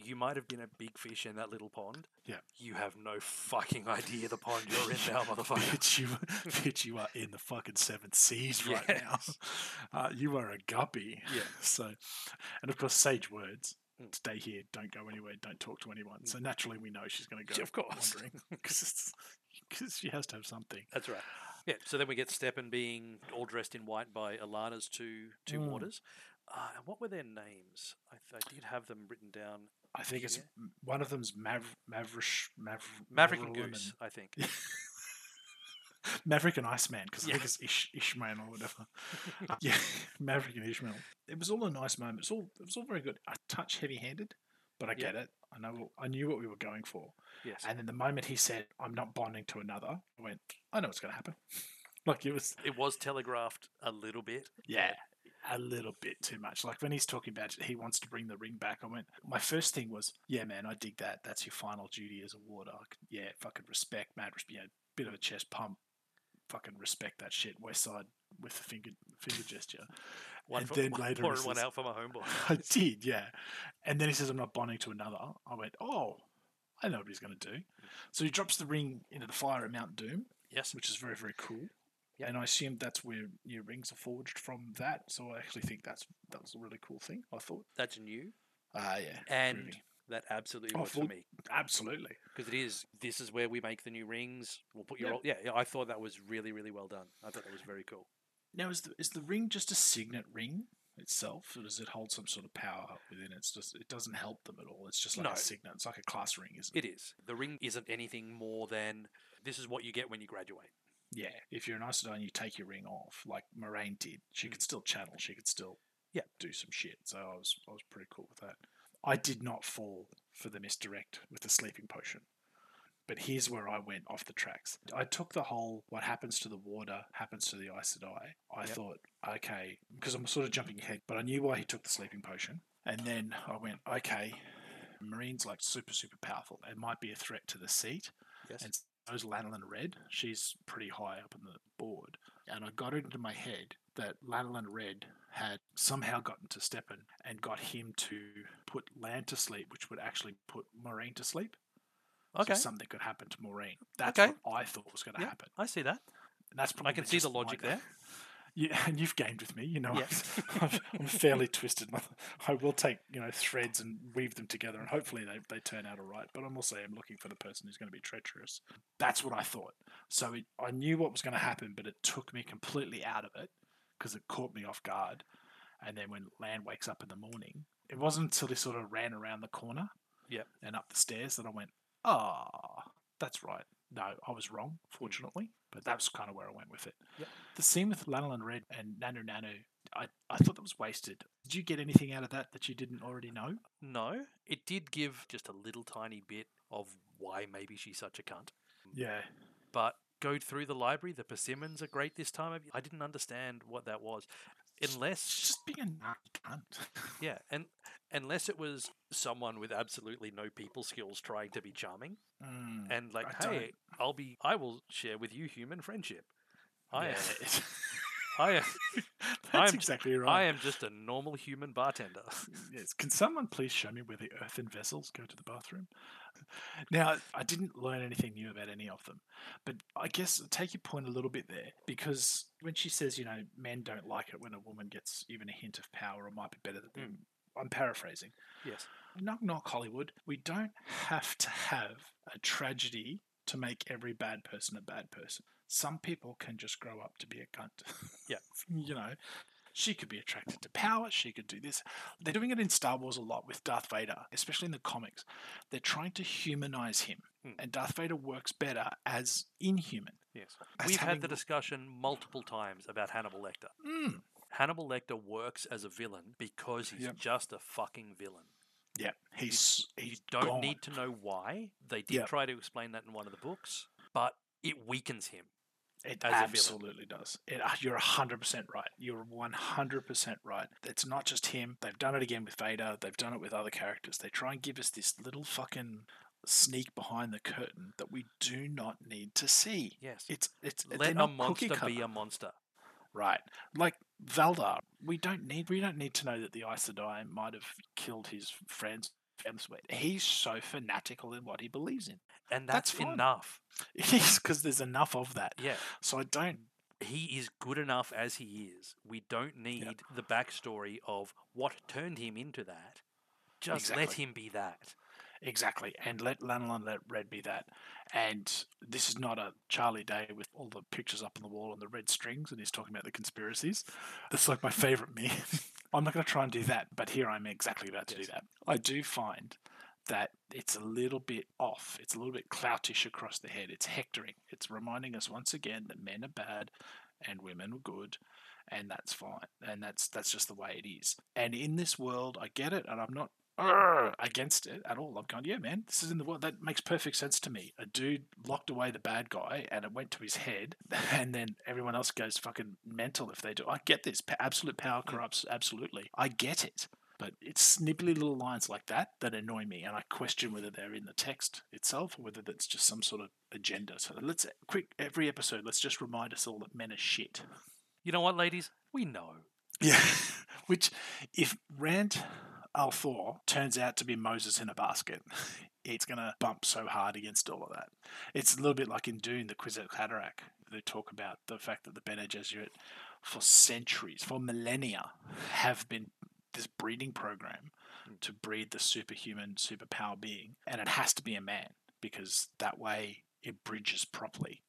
You might have been a big fish in that little pond. Yeah. You have no fucking idea the pond you're in now, motherfucker. bitch, you, bitch, you are in the fucking seven seas right now. Uh, you are a guppy. Yeah. So, and of course, sage words. Mm. Stay here. Don't go anywhere. Don't talk to anyone. So naturally, we know she's going to go. Yeah, of course. because she has to have something. That's right. Yeah. So then we get Stepin being all dressed in white by Alanna's two two Mm. Warders. Uh, and what were their names? I, th- I did have them written down. I think it's Yeah. one of them's Mav- Maverish, Mav- Maverick and Maverick Goose, I think. Maverick and Iceman, because I Yeah. think it's Ish, Ishmael or whatever. Uh, yeah, Maverick and Ishmael. It was all a nice moment. It's all it was all very good. A touch heavy-handed, but I Yeah. get it. I know. I knew what we were going for. yes. And then the moment he said, "I'm not bonding to another," I went, "I know what's going to happen." like it was, it was telegraphed a little bit. yeah, a little bit too much. Like when he's talking about he wants to bring the ring back, I went. My first thing was, "Yeah, man, I dig that. That's your final duty as a warder. I could- yeah, fucking respect, mad respect. Yeah, bit of a chest pump. Fucking respect that shit. West Side with the finger finger gesture." One And for, then one, later pouring one out for my homeboy. I did, yeah. And then he says, I'm not bonding to another. I went, oh, I know what he's going to do. So he drops the ring into the fire at Mount Doom, yes. which is very, very cool. Yep. And I assume that's where new rings are forged from that. So I actually think that's that was a really cool thing. I thought, That's new. ah, yeah, And groovy. That absolutely Oh, works for me. absolutely. Because it is, this is where we make the new rings. We'll put your Yep. old, yeah, yeah, I thought that was really, really well done. I thought that was very cool. Now, is the is the ring just a signet ring itself, or does it hold some sort of power within it? It's just it doesn't help them at all. It's just like No. a signet. It's like a class ring, isn't it? It is. The ring isn't anything more than this is what you get when you graduate. Yeah, if you're an Aes Sedai and you take your ring off, like Moiraine did, she Mm. could still channel. She could still Yeah. do some shit. So I was I was pretty cool with that. I did not fall for the misdirect with the sleeping potion. But here's where I went off the tracks. I took the whole what happens to the Warder happens to the Aes Sedai. I Yep. thought, okay, because I'm sort of jumping ahead, but I knew why he took the sleeping potion. And then I went, okay, Moiraine's like super, super powerful. It might be a threat to the seat. Yes. And knows Lanolin Red. She's pretty high up on the board. And I got it into my head that Lanolin Red had somehow gotten to Stepin and got him to put Lan to sleep, which would actually put Moiraine to sleep. okay. So something could happen to Moiraine. That's Okay. what I thought was going to Yeah. happen. I see that. And that's I can see the logic there. Yeah, and you've gamed with me. You know, Yeah. I'm, I'm fairly twisted. I will take you know threads and weave them together, and hopefully they, they turn out all right. But I'm also I'm looking for the person who's going to be treacherous. That's what I thought. So it, I knew what was going to happen, but it took me completely out of it because it caught me off guard. And then when Lan wakes up in the morning, it wasn't until he sort of ran around the corner Yep. and up the stairs that I went, ah, that's right. No, I was wrong, fortunately. But that's kind of where I went with it. Yep. The scene with Lanolin Red and Nanu Nanu, I, I thought that was wasted. Did you get anything out of that that you didn't already know? No, it did give just a little tiny bit of why maybe she's such a cunt. Yeah. But go through the library. The persimmons are great this time. of- I didn't understand what that was, unless just being a nut cunt. yeah, and unless it was someone with absolutely no people skills trying to be charming Mm, and like, I don't- hey, I'll be, I will share with you human friendship. I, yeah. I, am, That's I'm- exactly right. I am just a normal human bartender. Yes. Can someone please show me where the earthen vessels go to the bathroom? Now, I didn't learn anything new about any of them, but I guess i take your point a little bit there because when she says, you know, men don't like it when a woman gets even a hint of power or might be better than them, I'm paraphrasing. yes. Knock, knock, Hollywood. We don't have to have a tragedy to make every bad person a bad person. Some people can just grow up to be a cunt. Yeah. you know, she could be attracted to power. She could do this. They're doing it in Star Wars a lot with Darth Vader, especially in the comics. They're trying to humanize him, Hmm. and Darth Vader works better as inhuman. Yes. As We've had the discussion multiple times about Hannibal Lecter. Mm. Hannibal Lecter works as a villain because he's Yep. just a fucking villain. Yeah, he's You he's don't gone. need to know why. They did Yep. try to explain that in one of the books, but it weakens him. It a absolutely does. It, uh, you're 100% right. You're 100% right. It's not just him. They've done it again with Vader. They've done it with other characters. They try and give us this little fucking sneak behind the curtain that we do not need to see. Yes. It's it's Let a monster be a monster. right. Like Valda, we don't need we don't need to know that the Aes Sedai might have killed his friends. He's so fanatical in what he believes in. And That's that's, enough. It is because there's enough of that. Yeah. So I don't He is good enough as he is. We don't need the backstory of what turned him into that. Just let him be that. Exactly, and let Lanolin let Red be that. And this is not a Charlie Day with all the pictures up on the wall and the red strings, and he's talking about the conspiracies. That's like my favorite meme. I'm not going to try and do that, but here I'm exactly about to Yes. do that. I do find that it's a little bit off. It's a little bit cloutish across the head. It's hectoring. It's reminding us once again that men are bad and women are good, and that's fine. And that's that's just the way it is. And in this world, I get it, and I'm not against it at all. I'm going, yeah, man, this is in the world. That makes perfect sense to me. A dude locked away the bad guy, and it went to his head, and then everyone else goes fucking mental if they do. I get this. Absolute power corrupts. Absolutely, I get it. But it's snippety little lines like that that annoy me, and I question whether they're in the text itself or whether that's just some sort of agenda. So let's eh, quick every episode. Let's just remind us all that men are shit. You know what, ladies? We know. Yeah. Which, if Rand al'Thor turns out to be Moses in a basket, it's going to bump so hard against all of that. It's a little bit like in Dune, the Kwisatz Haderach. They talk about the fact that the Bene Gesserit, for centuries, for millennia, have been this breeding program mm. to breed the superhuman, superpower being. And it has to be a man because that way it bridges properly.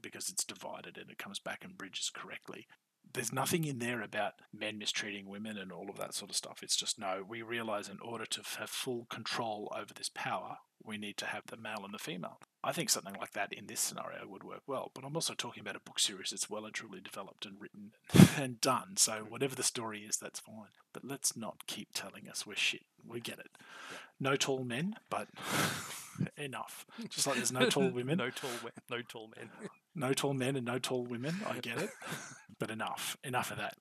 Because it's divided and it comes back and bridges correctly there's nothing in there about men mistreating women and all of that sort of stuff. It's just no, we realize in order to have full control over this power, we need to have the male and the female. I think something like that in this scenario would work well, but I'm also talking about a book series that's well and truly developed and written and done. So mm-hmm. whatever the story is, that's fine. But let's not keep telling us we're shit. We get it. No tall men, but enough. Just like there's no tall women, no tall men. No tall men. No tall men and no tall women. I get it, but enough, enough of that.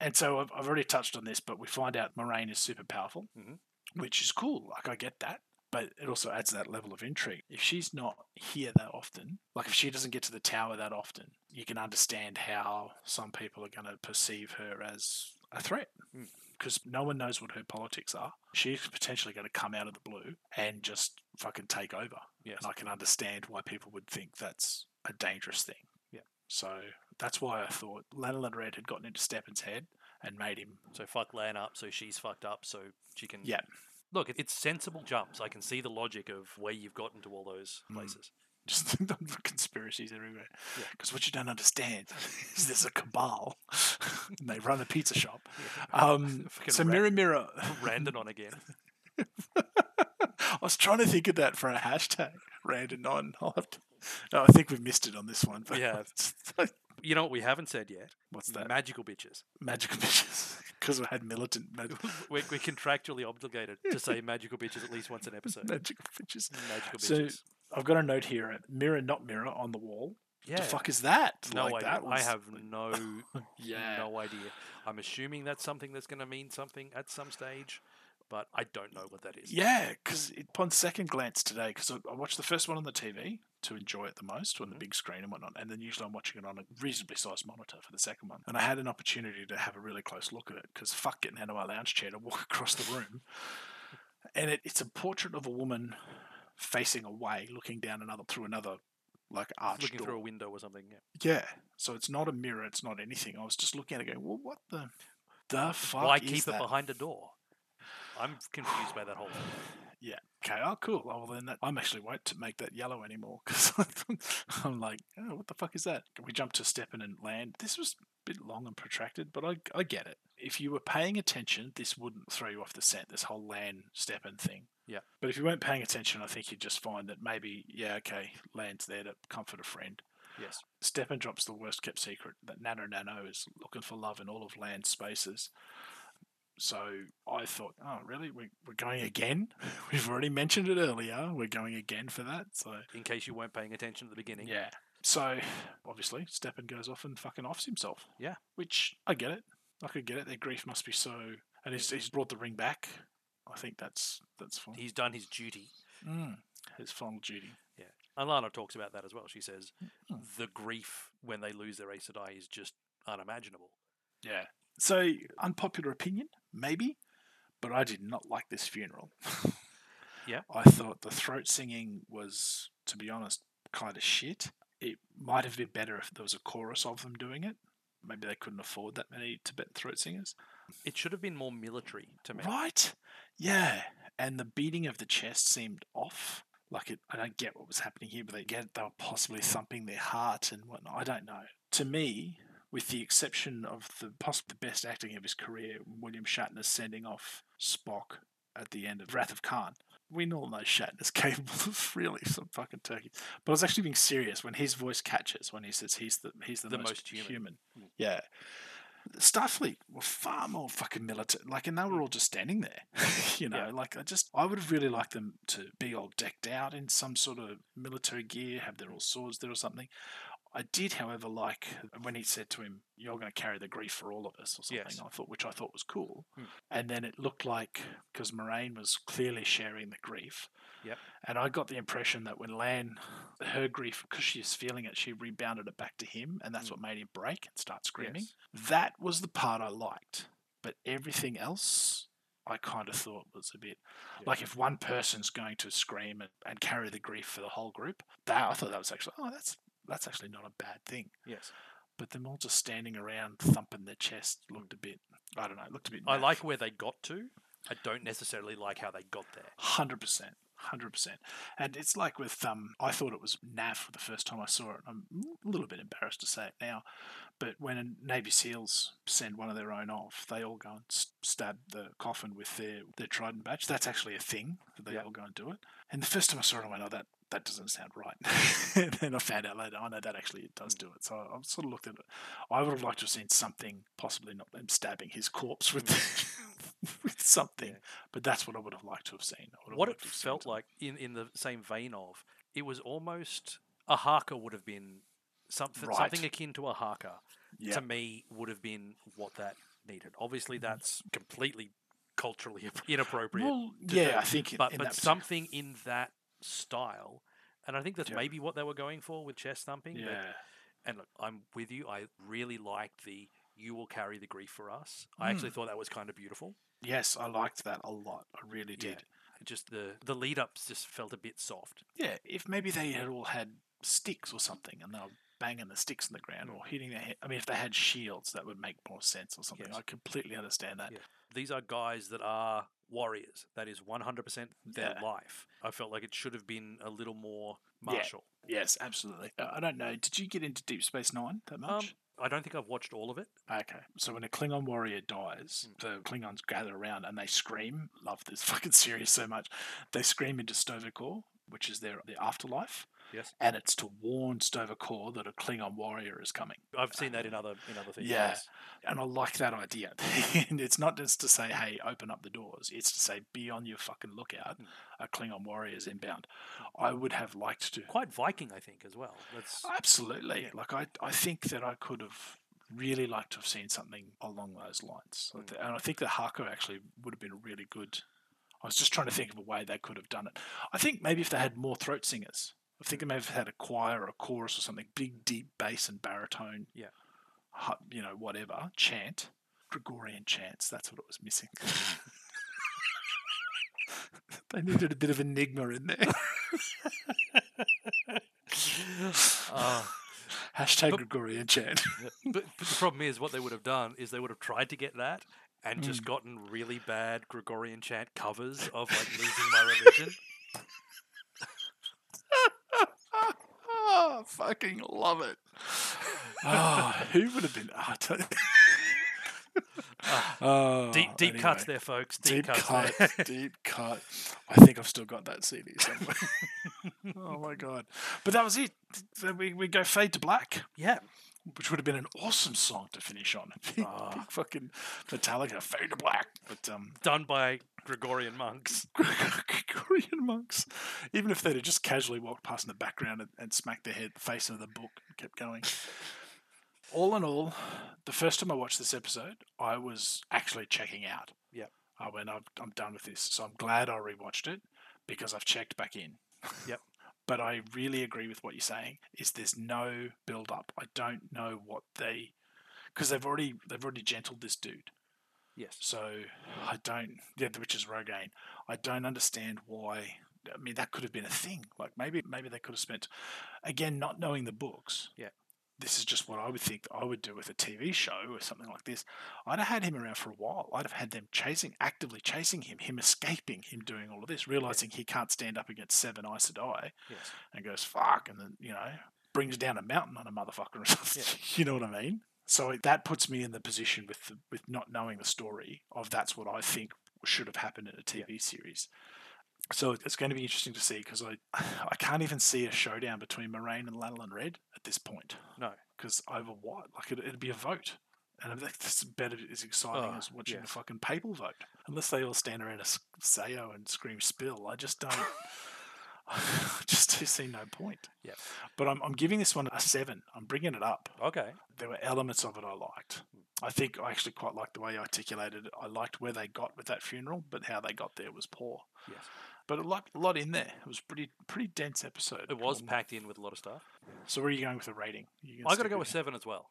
And so I've, I've already touched on this, but we find out Moiraine is super powerful, Mhm. which is cool. Like I get that, but it also adds that level of intrigue. If she's not here that often, like if she doesn't get to the tower that often, you can understand how some people are going to perceive her as a threat. Mm. Because no one knows what her politics are. She's potentially going to come out of the blue and just fucking take over. yes. And I can understand why people would think that's a dangerous thing. Yeah. So that's why I thought Lanolin Red had gotten into Stepin's head and made him. So fuck Lan up, so she's fucked up, so she can. Yeah. Look, it's sensible jumps. I can see the logic of where you've gotten to all those Mm. places. Just think of the conspiracies everywhere. Yeah. Because what you don't understand is there's a cabal, and they run a pizza shop. Um, so mirror, mirror. Randon on again. I was trying to think of that for a hashtag. Random on. I'll have to, no, I think we've missed it on this one. But Yeah. You know what we haven't said yet? What's that? Magical bitches. Magical bitches. Because we had militant mag- We're, we're contractually obligated to say magical bitches at least once an episode. magical bitches. Magical bitches. So. I've got a note here: uh, mirror, not mirror, on the wall. yeah. The fuck is that? no Like, idea. that I have no, Yeah. no idea. I'm assuming that's something that's going to mean something at some stage, but I don't know what that is. Yeah, because upon second glance today, because I, I watched the first one on the TV to enjoy it the most on the Mhm. big screen and whatnot, and then usually I'm watching it on a reasonably sized monitor for the second one. And I had an opportunity to have a really close look at it because fuck getting out of my lounge chair to walk across the room. And it, it's a portrait of a woman facing away, looking down another through another like arch Looking door. through a window or something. Yeah. Yeah, so it's not a mirror, it's not anything. I was just looking at it, going, "Well, what the, the fuck Why keep that?" it behind a door? I'm confused by that whole thing. Yeah. Okay. Oh, cool. Oh, well, then that, I'm actually won't to make that yellow anymore because I'm like, oh, what the fuck is that? We jumped to Stepin and Lan. This was a bit long and protracted, but I, I get it. If you were paying attention, this wouldn't throw you off the scent. This whole Lan Stepin thing. Yeah. But if you weren't paying attention, I think you'd just find that maybe, yeah, okay, Lan's there to comfort a friend. Yes. Stepin drops the worst kept secret that Nanu Nanu is looking for love in all of land spaces. So I thought, oh, really? We, we're going again? We've already mentioned it earlier. We're going again for that. So, In case you weren't paying attention at the beginning. yeah. So, obviously, Stepin goes off and fucking offs himself. Yeah. Which I get it. I could get it. Their grief must be so. And he's, he's brought the ring back. I think that's that's fine. He's done his duty. Mm, his final duty. Yeah. Alanna talks about that as well. She says Mm. the grief when they lose their Aes Sedai is just unimaginable. Yeah. So, unpopular opinion, maybe, but I did not like this funeral. Yeah. I thought the throat singing was, to be honest, kind of shit. It might have been better if there was a chorus of them doing it. Maybe they couldn't afford that many Tibetan throat singers. It should have been more military to me. Right? Yeah. And the beating of the chest seemed off. Like it, I don't get what was happening here, but they get they were possibly thumping their heart and whatnot. I don't know. To me, with the exception of the possibly the best acting of his career, William Shatner sending off Spock at the end of Wrath of Khan. We all know Shatner's capable of really some fucking turkey. But I was actually being serious when his voice catches when he says he's the he's the, The most, most human. human. Mm. Yeah. Starfleet were far more fucking militant. Like, and they were all just standing there. you know, Yeah. like I just, I would have really liked them to be all decked out in some sort of military gear, have their all swords there or something. I did, however, like when he said to him, "You're going to carry the grief for all of us," or something. Yes. I thought, which I thought was cool. Hmm. And then it looked like because Moiraine was clearly sharing the grief. Yep. And I got the impression that when Lan, her grief, because she was feeling it, she rebounded it back to him, and that's Hmm. what made him break and start screaming. Yes. That was the part I liked. But everything else, I kind of thought was a bit Yeah. like if one person's going to scream and, and carry the grief for the whole group. That I thought that was actually oh that's that's actually not a bad thing. Yes. But them all just standing around thumping their chest looked a bit I don't know, it looked a bit. I like where they got to. I don't necessarily like how they got there. hundred percent. Hundred percent, and it's like with um. I thought it was Nav for the first time I saw it. I'm a little bit embarrassed to say it now, but when Navy SEALs send one of their own off, they all go and stab the coffin with their their trident badge. That's actually a thing that they Yeah. all go and do it. And the first time I saw it, I went, "Oh, that that doesn't sound right." and then I found out later, oh, I know that actually it does mm. do it. So I've sort of looked at it. I would have liked to have seen something, possibly not them stabbing his corpse with mm. with something, Yeah. but that's what I would have liked to have seen. I would have What it have felt like, in, in the same vein of, it was almost a haka would have been something Right. something akin to a haka. Yeah. To me, would have been what that needed. Obviously, mm. that's completely culturally inappropriate. Well, yeah, I think in, but in but something in that style, and I think that's Yeah. maybe what they were going for with chest thumping. but- yeah, and look, I'm with you. I really liked the "you will carry the grief for us." I actually Mm. thought that was kind of beautiful. yes, I liked that a lot. I really Yeah. did. Just the the lead ups just felt a bit soft. Yeah, if maybe they had all had sticks or something and they were banging the sticks in the ground or hitting their head. I mean, if they had shields, that would make more sense or something. Yes. I completely understand that. Yeah. These are guys that are warriors. That is 100% their Yeah. life. I felt like it should have been a little more Yeah. martial. Yes, absolutely. Uh, I don't know. Did you get into Deep Space Nine that Um, much? I don't think I've watched all of it. Okay, so when a Klingon warrior dies, Mm. the Klingons gather around and they scream. Love this fucking series so much. They scream into Sto-vo-kor, which is their their afterlife, Yes. and it's to warn Sto-vo-kor that a Klingon warrior is coming. I've seen that in other in other things. Yeah. yes. And I like that idea. and it's not just to say, "Hey, open up the doors." It's to say, "Be on your fucking lookout." Mm. A Klingon warrior is inbound. I would have liked to. Quite Viking, I think, as well. That's Absolutely. Like I, I think that I could have really liked to have seen something along those lines. Mm. And I think the haka actually would have been really good. I was just trying to think of a way they could have done it. I think maybe if they had more throat singers. I think they may have had a choir or a chorus or something, big, deep bass and baritone. Yeah. You know, whatever. Chant. Gregorian chants. That's what it was missing. they needed a bit of enigma in there. Ah. Hashtag But- Gregorian chant. but, but the problem is, what they would have done is they would have tried to get that and just Mm. gotten really bad Gregorian chant covers of like losing my religion. Oh, fucking love it. Oh, who would have been? Oh, Oh, deep deep cuts there, folks. Deep, Deep, cuts cut, deep cut. I think I've still got that CD somewhere. oh my god! But that was it. We we go fade to black, yeah. which would have been an awesome song to finish on. Big, Ah. big fucking Metallica fade to black. But um, Done by Gregorian monks. Korean monks, even if they'd have just casually walked past in the background and, and smacked their head face into the book and kept going. All in all, the first time I watched this episode, I was actually checking out. Yep. I went, I'm, I'm done with this. So I'm glad I rewatched it because I've checked back in. Yep. but I really agree with what you're saying. Is there's no build up. I don't know what they because they've already they've already gentled this dude. Yes. So I don't, yeah, which is Logain. I don't understand why. I mean, that could have been a thing. Like maybe, maybe they could have spent, again, not knowing the books. Yeah. This is just what I would think I would do with a TV show or something like this. I'd have had him around for a while. I'd have had them chasing, actively chasing him, him escaping, him doing all of this, realizing he can't stand up against seven Aes Sedai Yes. and goes fuck, and then you know brings down a mountain on a motherfucker or something. you know what I mean? So that puts me in the position with the, with not knowing the story of that's what I think should have happened in a TV series. So it's going to be interesting to see because I I can't even see a showdown between Moiraine and Liandrin Red at this point No. because over what? Like it, it'd be a vote. And that's better as exciting Oh, as watching a fucking papal vote. Unless they all stand around a sayo oh and scream spill, I just don't. I just do see no point. Yeah. But I'm, I'm giving this one a seven. I'm bringing it up. Okay. There were elements of it I liked. I think I actually quite liked the way you articulated it. I liked where they got with that funeral, but how they got there was poor. Yes. But a lot, a lot in there. It was pretty, pretty dense episode. It was packed in with a lot of stuff. So where are you going with the rating? I got to go with seven as well.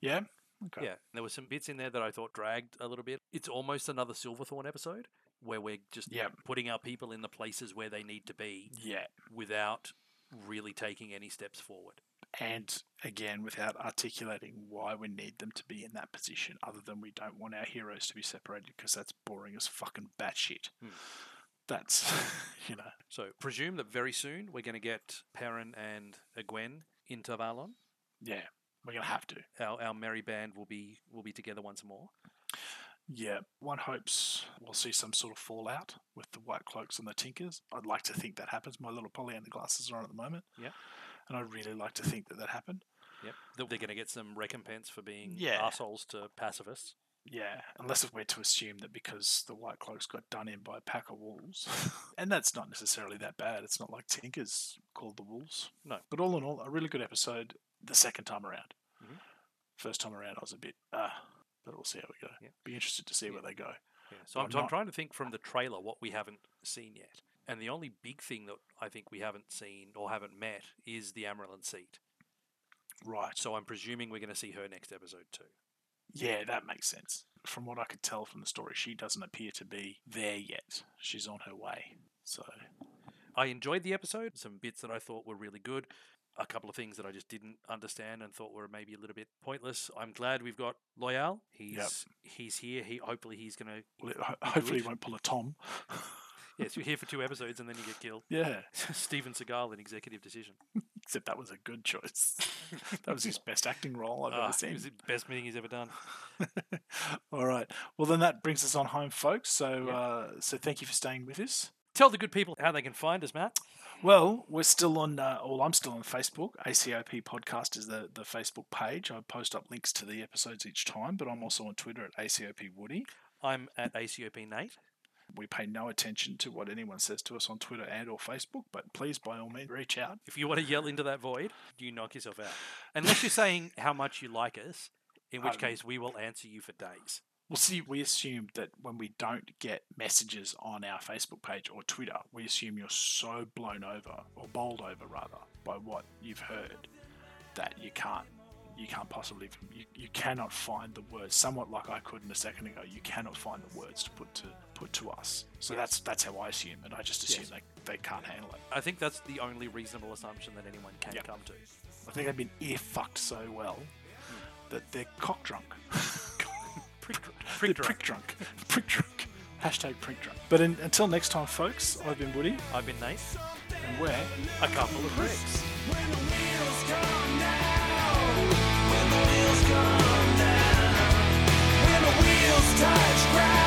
Yeah. Okay. Yeah, there were some bits in there that I thought dragged a little bit. It's almost another Silverthorn episode where we're just Yeah. putting our people in the places where they need to be Yeah. without really taking any steps forward. and again without articulating why we need them to be in that position other than we don't want our heroes to be separated because that's boring as fucking batshit. Hmm. That's you know So presume that very soon we're going to get Perrin and Gwen into Valon. yeah we're gonna have to Our, our merry band will be will be together once more. Yeah one hopes we'll see some sort of fallout with the white cloaks and the tinkers I'd like to think that happens my little Polly and the glasses are on at the moment Yeah. and I'd really like to think that that happened Yep, that they're going to get some recompense for being Yeah. assholes to pacifists. Yeah, unless if we're to assume that because the White Cloaks got done in by a pack of wolves, and that's not necessarily that bad. It's not like Tinker's called the wolves. No. But all in all, a really good episode the second time around. Mhm. First time around, I was a bit, ah, but we'll see how we go. Yeah. Be interested to see Yeah. where they go. Yeah. So I'm, I'm so I'm trying to think from the trailer what we haven't seen yet. And the only big thing that I think we haven't seen or haven't met is the Amyrlin seat. Right. So I'm presuming we're going to see her next episode too. Yeah, that makes sense. From what I could tell from the story, she doesn't appear to be there yet. She's on her way. So, I enjoyed the episode. Some bits that I thought were really good. A couple of things that I just didn't understand and thought were maybe a little bit pointless. I'm glad we've got Loial. He's he's here. He hopefully he's going to hopefully, it. he won't pull a Tom. yes, you're here for two episodes and then you get killed. Yeah, Steven Seagal in Executive Decision. except that was a good choice. that was his best acting role I've Ah, ever it seen. was the best meeting he's ever done. All right. Well, then that brings us on home, folks. So, Yeah. uh, so thank you for staying with us. Tell the good people how they can find us, Matt. Well, we're still on. Uh, well, I'm still on Facebook. ACOP Podcast is the the Facebook page. I post up links to the episodes each time, but I'm also on Twitter at ACOP Woody. I'm at ACOP Nate. We pay no attention to what anyone says to us on Twitter and or Facebook, but please, by all means, reach out. If you want to yell into that void, you knock yourself out. Unless you're saying how much you like us, in which Um, case we will answer you for days. Well, see, we assume that when we don't get messages on our Facebook page or Twitter, we assume you're so blown over or bowled over rather by what you've heard that you can't you can't possibly you, you cannot find the words somewhat like I couldn't a second ago you cannot find the words to put to put to us so that's that's how I assume it I just assume Yes. they, they can't handle it I think that's the only reasonable assumption that anyone can Yep. come to. I think they've been ear fucked so well hmm. that they're cock drunk Prick, dr- prick drunk. prick drunk prick drunk hashtag prick drunk but in, until next time folks I've been Woody I've been Nate. and we're A couple of pricks. When the wheels come down, when the wheels come down, when the wheels touch ground,